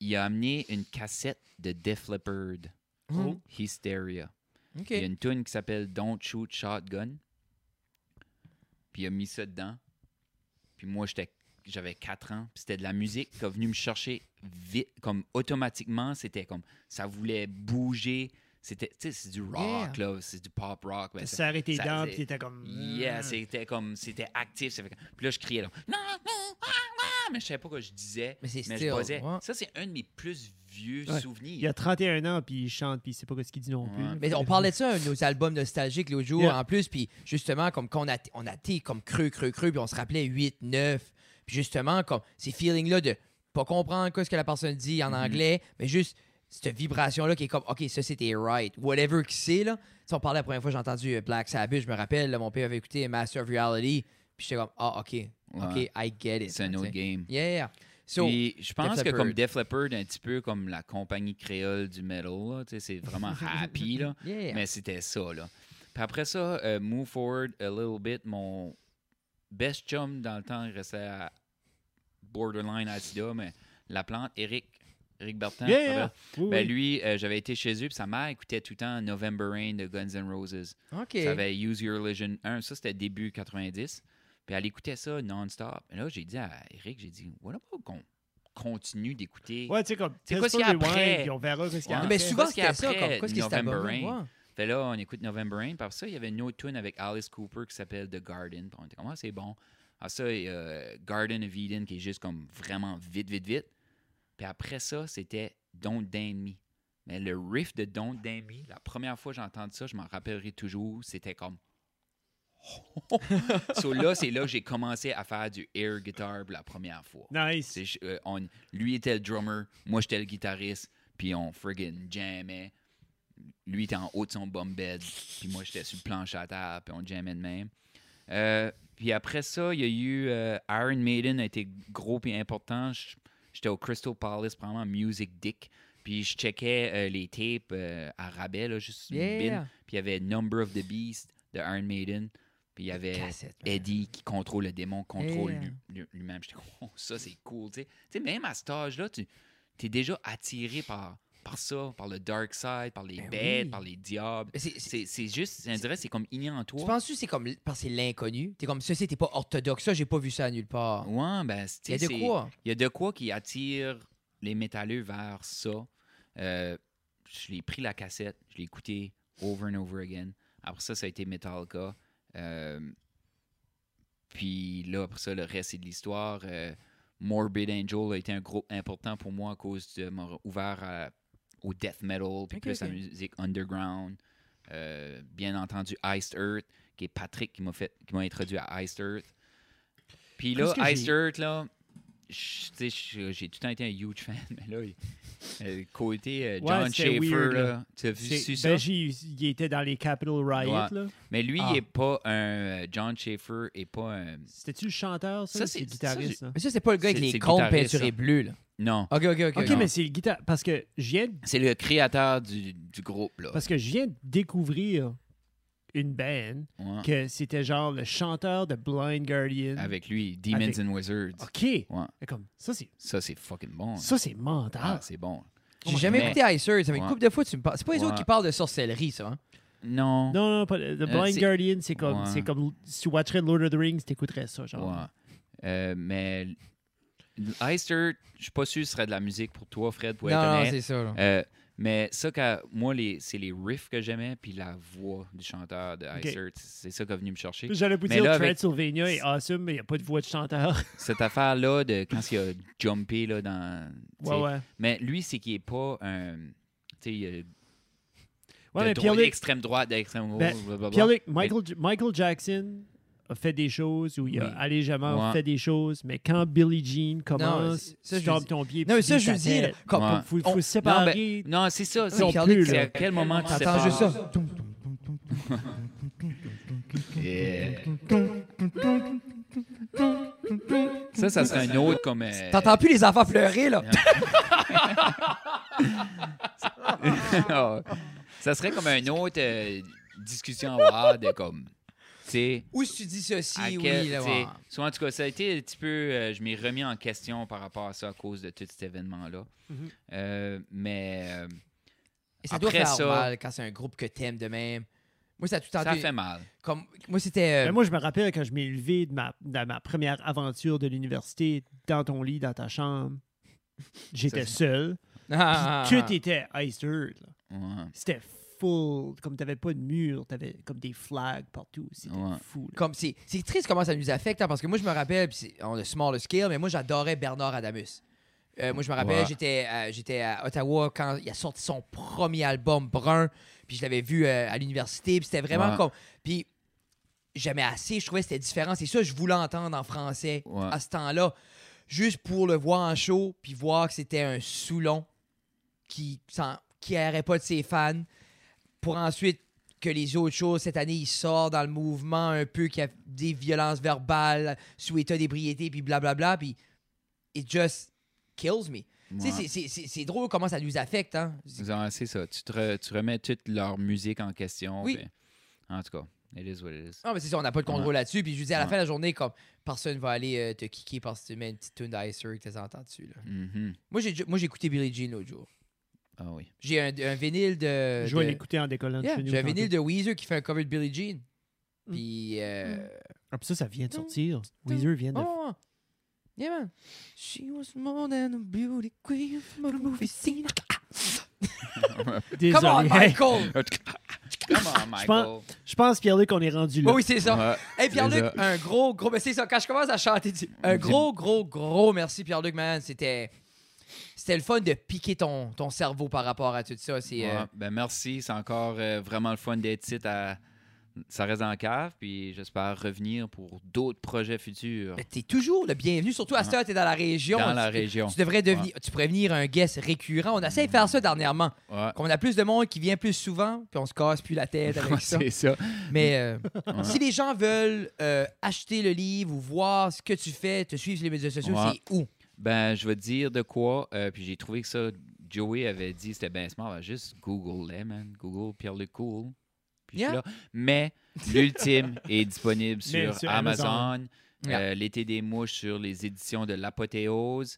il a amené une cassette de Def Leppard, Mhm. Hysteria. OK. Il y a une tune qui s'appelle Don't Shoot Shotgun. Puis il a mis ça dedans. Puis moi, j'étais j'avais 4 ans. Puis c'était de la musique qui est venue me chercher vite. Comme automatiquement, c'était comme. Ça voulait bouger. C'était. Tu sais, c'est du rock, là. C'est du pop rock. Ben, ça- serré tes dents, puis t'étais comme. Yeah, c'était comme. C'était actif. ça fait comme- Puis là, je criais là. Non, non, ah, ah, mais je savais pas quoi je disais. Mais c'est Mais je ouais. Ça, c'est un de mes plus vieux Ouais. souvenirs. Il a 31 ans, puis il chante, puis il sait pas ce qu'il dit non plus. Mais on parlait de ça, un de nos albums nostalgiques l'autre jour, Yeah. en plus, puis justement, comme qu'on a, on a été comme creux, creux, creux, puis on se rappelait 8, 9, puis justement, comme ces feelings-là de pas comprendre quoi ce que la personne dit en Mhm. anglais, mais juste cette vibration-là qui est comme, OK, ça c'était right, whatever que c'est, là. Sais, on parlait la première fois, j'ai entendu euh, Black Sabbath, je me rappelle, là, mon père avait écouté Master of Reality, puis j'étais comme, ah, OK, OK, Ouais. I get it. C'est un autre game. Yeah. So, Puis je pense que comme. Def Leppard, un petit peu comme la compagnie créole du metal, c'est vraiment happy, là. yeah. mais c'était ça. Là. Puis après ça, euh, move forward a little bit, mon best chum dans le temps, il restait à borderline à sida, mais la plante, Eric, Eric Bertin, Yeah? Oui, Ben oui. lui, euh, j'avais été chez eux, puis sa mère écoutait tout le temps November Rain de Guns N' Roses. OK. Ça avait Use Your Illusion 1, ça c'était début 90. Puis elle écoutait ça non-stop. Et là, j'ai dit à Eric, j'ai dit, voilà pas qu'on continue d'écouter. Ouais, tu sais, comme. C'est quoi ce qu'il y a après? puis on verra ce qu'il y a Ouais. mais après. souvent, Qu'est-ce qu'il y a c'était ça, après comme, qu'est-ce que c'était November? Rain? Ouais. Fait là, on écoute November Rain. Après ça, il y avait une autre tune avec Alice Cooper qui s'appelle The Garden. Puis on était comme, ah, c'est bon. Après ça, il y a Garden of Eden qui est juste comme vraiment vite, vite, vite. Puis après ça, c'était Don't Damn Me. Mais le riff de Don't Damn Me, la première fois que j'ai entendu ça, je m'en rappellerai toujours, c'était comme. so là, c'est là que j'ai commencé à faire du air guitar pour la première fois. Nice. Euh, on- lui était le drummer, moi j'étais le guitariste, puis on friggin' jammait. Lui était en haut de son bum bed, puis moi j'étais sur le plancher à table, puis on jammait de même. Euh, puis après ça, il y a eu euh, Iron Maiden a été gros et important. J'étais au Crystal Palace, probablement Music Dick. Puis je checkais euh, les tapes euh, à rabais, là, juste une Yeah. bin. Puis il y avait Number of the Beast de Iron Maiden. Puis il y avait Cassette. Eddie qui contrôle le démon, contrôle Yeah. lui-même. J'étais comme, oh, ça c'est cool. Tu sais. Tu sais, même à cet âge-là, tu es déjà attiré par, par ça, par le dark side, par les Ben bêtes, oui. par les diables. C'est- juste, on dirait, c'est comme inné en Tu toi. penses que c'est comme parce que c'est l'inconnu? T'es comme ça, c'était pas orthodoxe. Ça, j'ai pas vu ça nulle part. Ouais, ben, Il y a tu de quoi? Il y a de quoi qui attire les métalleux vers ça. Euh, je l'ai pris la cassette, je l'ai écouté over and over again. Après ça, ça a été Metallica. Euh, puis là, après ça, le reste, c'est de l'histoire. Euh, Morbid Angel a été un groupe important pour moi à cause de m'a ouvert à- au death metal, puis Ok, plus la musique underground. Euh, bien entendu, Iced Earth, qui est Patrick qui m'a fait, qui m'a introduit à Iced Earth. Puis là, Iced Earth, là, j'ai tout le temps été un huge fan, mais là, il- euh, côté euh, John Schaefer, weird, là. là, tu as vu su ça? ben, j'ai- il était dans les Capitol Riot, Ouais. là. mais lui, Ah. il est pas un. John Schaefer est pas un. C'était-tu le chanteur, ça? Ça, c'est- le guitariste, ça? Mais ça, c'est pas le gars avec les peinturées ça. bleues, là. Non. OK, OK, OK. OK, non. mais c'est le guitare... Parce que je viens, C'est le créateur du, du groupe, là. parce que je viens de découvrir une band Ouais. que c'était genre le chanteur de Blind Guardian. Avec lui, Demons Avec- and Wizards. OK. Ouais. Comme, ça, c'est Ça, c'est fucking bon. ça, c'est mental. Ah, c'est bon. J'ai jamais Mais- écouté Icer. Ça fait une Ouais. couple de fois que tu me parles. C'est pas les autres Ouais. qui parlent de sorcellerie, ça. Hein? Non. Non, non, pas, The Blind c'est- Guardian, c'est comme, Ouais. c'est comme si tu watcherais Lord of the Rings, t'écouterais ça, genre. Ouais. Euh, mais Eister, je suis pas sûr que ce serait de la musique pour toi, Fred, pour être Non, non, honnête. c'est ça. là. Euh, mais ça, quand, moi, les, c'est les riffs que j'aimais, puis la voix du chanteur de Ok. Eister. C'est ça qui est venu me chercher. J'allais vous Mais dire là, avec- Transylvania est awesome, mais il n'y a pas de voix de chanteur. Cette affaire-là, de quand il a jumpé là, dans. ouais, ouais. Mais lui, c'est qu'il est pas un. Tu sais, il a Ouais, de mais droite- Pierre-Luc, d'extrême droite, d'extrême gauche, Ben, Michael, Michael Jackson a fait des choses où il a Oui. allégemment Ouais. fait des choses, mais quand Billie Jean commence, c'est- ça, tu tombes ton pied. Non, mais ça, je dis, là, comme- Ouais. Faut, on- faut se séparer. Non, c'est ça. Oui, C'est là. à quel moment tu T'entends sépares? juste ça. Yeah. Ça, ça serait un autre comme. euh, T'entends plus les enfants pleurer, là? Ah. ça serait comme un autre euh, discussion à avoir de comme. Sais. Ou si tu dis ceci, à oui, là, ouais. soit en tout cas, ça a été un petit peu. euh, je m'ai remis en question par rapport à ça à cause de tout cet événement-là. Mhm. Euh, mais euh, Et ça doit Après faire ça- mal quand c'est un groupe que t'aimes de même. Moi, ça a tout le temps ça fait mal. Comme, moi, c'était... euh, Ben, moi, je me rappelle quand je m'ai levé de ma, de ma première aventure de l'université dans ton lit, dans ta chambre. J'étais seul. ah, Puis ah, tout était iceberg. là. Ouais. C'était full. Comme t'avais pas de mur, t'avais comme des flags partout. C'était Ouais. fou. là. Comme c'est, c'est triste comment ça nous affecte, hein, parce que moi, je me rappelle, c'est- on a small scale, mais moi, j'adorais Bernard Adamus. Euh, moi, je me rappelle, Ouais. j'étais, à- j'étais à Ottawa quand il a sorti son premier album, Brun, puis je l'avais vu euh, à l'université, puis c'était vraiment Ouais. comme... Puis j'aimais assez, je trouvais que c'était différent. C'est ça, je voulais entendre en français Ouais. à ce temps-là, juste pour le voir en show, puis voir que c'était un Soulon qui s'en- qui errait pas de ses fans, pour ensuite que les autres choses, cette année, il sort dans le mouvement un peu, qui a des violences verbales, sous état d'ébriété, puis blablabla, puis it just kills me. Tu sais, Ouais. c'est- drôle comment ça nous affecte, hein? C'est ça. Tu, te re- tu remets toute leur musique en question. Oui. en tout cas, it is what it is. Non, mais c'est ça, on n'a pas de contrôle Ouais. là-dessus. Puis je vous dis, à la Ouais. fin de la journée, comme personne va aller euh, te kicker parce que tu mets une petite tune d'Icer que tu entends dessus. Là. Moi, j'ai moi, j'ai écouté Billie Jean l'autre jour. Ah oui. J'ai un, un vinyle de. Je vais de- l'écouter en décollant. Yeah, j'ai un vinyle de Weezer qui fait un cover de Billie Jean. Mm. Puis. Euh, Ah, puis ça, ça vient de sortir. Weezer vient de. Oh, yeah, man. She was more than a beauty queen from a movie scene. Désolé. Come on, Michael! Come on, Michael. Je pense, Pierre-Luc, qu'on est rendu là. Oh, oui, c'est ça. Ouais. Hey, Pierre-Luc, un gros, gros. Mais c'est ça, quand je commence à chanter, tu- un gros, gros, gros merci, Pierre-Luc, man. C'était. C'était le fun de piquer ton, ton cerveau par rapport à tout ça. C'est. euh, Ouais, ben merci, c'est encore euh, vraiment le fun d'être ici à ça reste la cave, puis j'espère revenir pour d'autres projets futurs ben, T'es toujours le bienvenu, surtout à cette heure, t'es dans la région. dans la Tu- région. Tu devrais devenir, tu pourrais venir un guest récurrent. On essaie de faire ça dernièrement. Ouais. Qu'on a plus de monde qui vient plus souvent, puis on se casse plus la tête avec ça. c'est ça. Mais euh, Ouais. si les gens veulent acheter le livre ou voir ce que tu fais, te suivre sur les médias sociaux, Ouais. c'est où? Ben, je vais te dire de quoi, euh, puis j'ai trouvé que ça, Joey avait dit c'était bien smart, ben, juste Google, les man. Google Pierre-Luc Cool. Puis je suis là. Mais l'ultime est disponible Mais sur, sur Amazon, Amazon. euh, L'été des mouches sur les éditions de l'apothéose,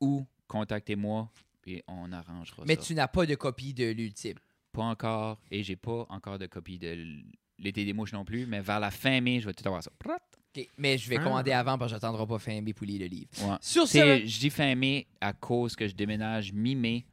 ou contactez-moi, puis on arrangera Mais ça. tu n'as pas de copie de l'ultime. Pas encore, et j'ai pas encore de copie de l'été des mouches non plus, mais vers la fin mai, je vais tout avoir ça. Mais je vais Ah. commander avant parce que j'attendrai pas fin mai pour lire le livre. Ouais. Sur ce, Je dis fin mai à cause que je déménage mi-mai,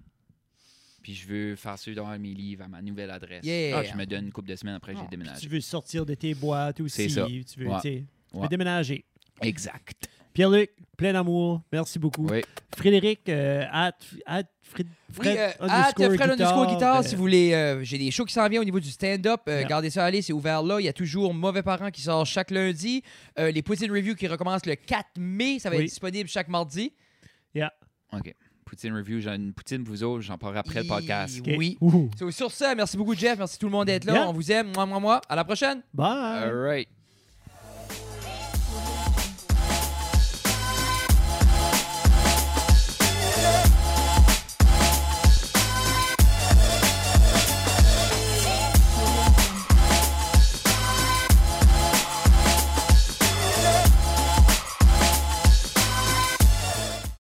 puis je veux faire sûr d'avoir mes livres à ma nouvelle adresse. Yeah. Ah, je me donne une couple de semaines après que Ah, j'ai puis déménagé. Tu veux sortir de tes boîtes aussi. C'est ça. Tu veux, Ouais. tu veux Ouais. déménager. Exact. Pierre-Luc, plein d'amour. Merci beaucoup. Oui. Frédéric, euh, at, at Fred, Oui, Fred euh, underscore at Fred guitare, underscore guitare, ben, si vous voulez. euh, J'ai des shows qui s'en viennent au niveau du stand-up. Euh, Yeah. Gardez ça aller, c'est ouvert là. Il y a toujours Mauvais Parents qui sort chaque lundi. Euh, les Poutine Review qui recommencent le 4 mai. Ça va Oui. être disponible chaque mardi. OK. Poutine Review, j'ai une poutine pour vous autres, j'en parlerai après le podcast. ok. Oui. Ouh. Sur ça, merci beaucoup, Jeff. Merci tout le monde d'être là. Yeah. On vous aime. Moi, moi, moi. À la prochaine. Bye. All right.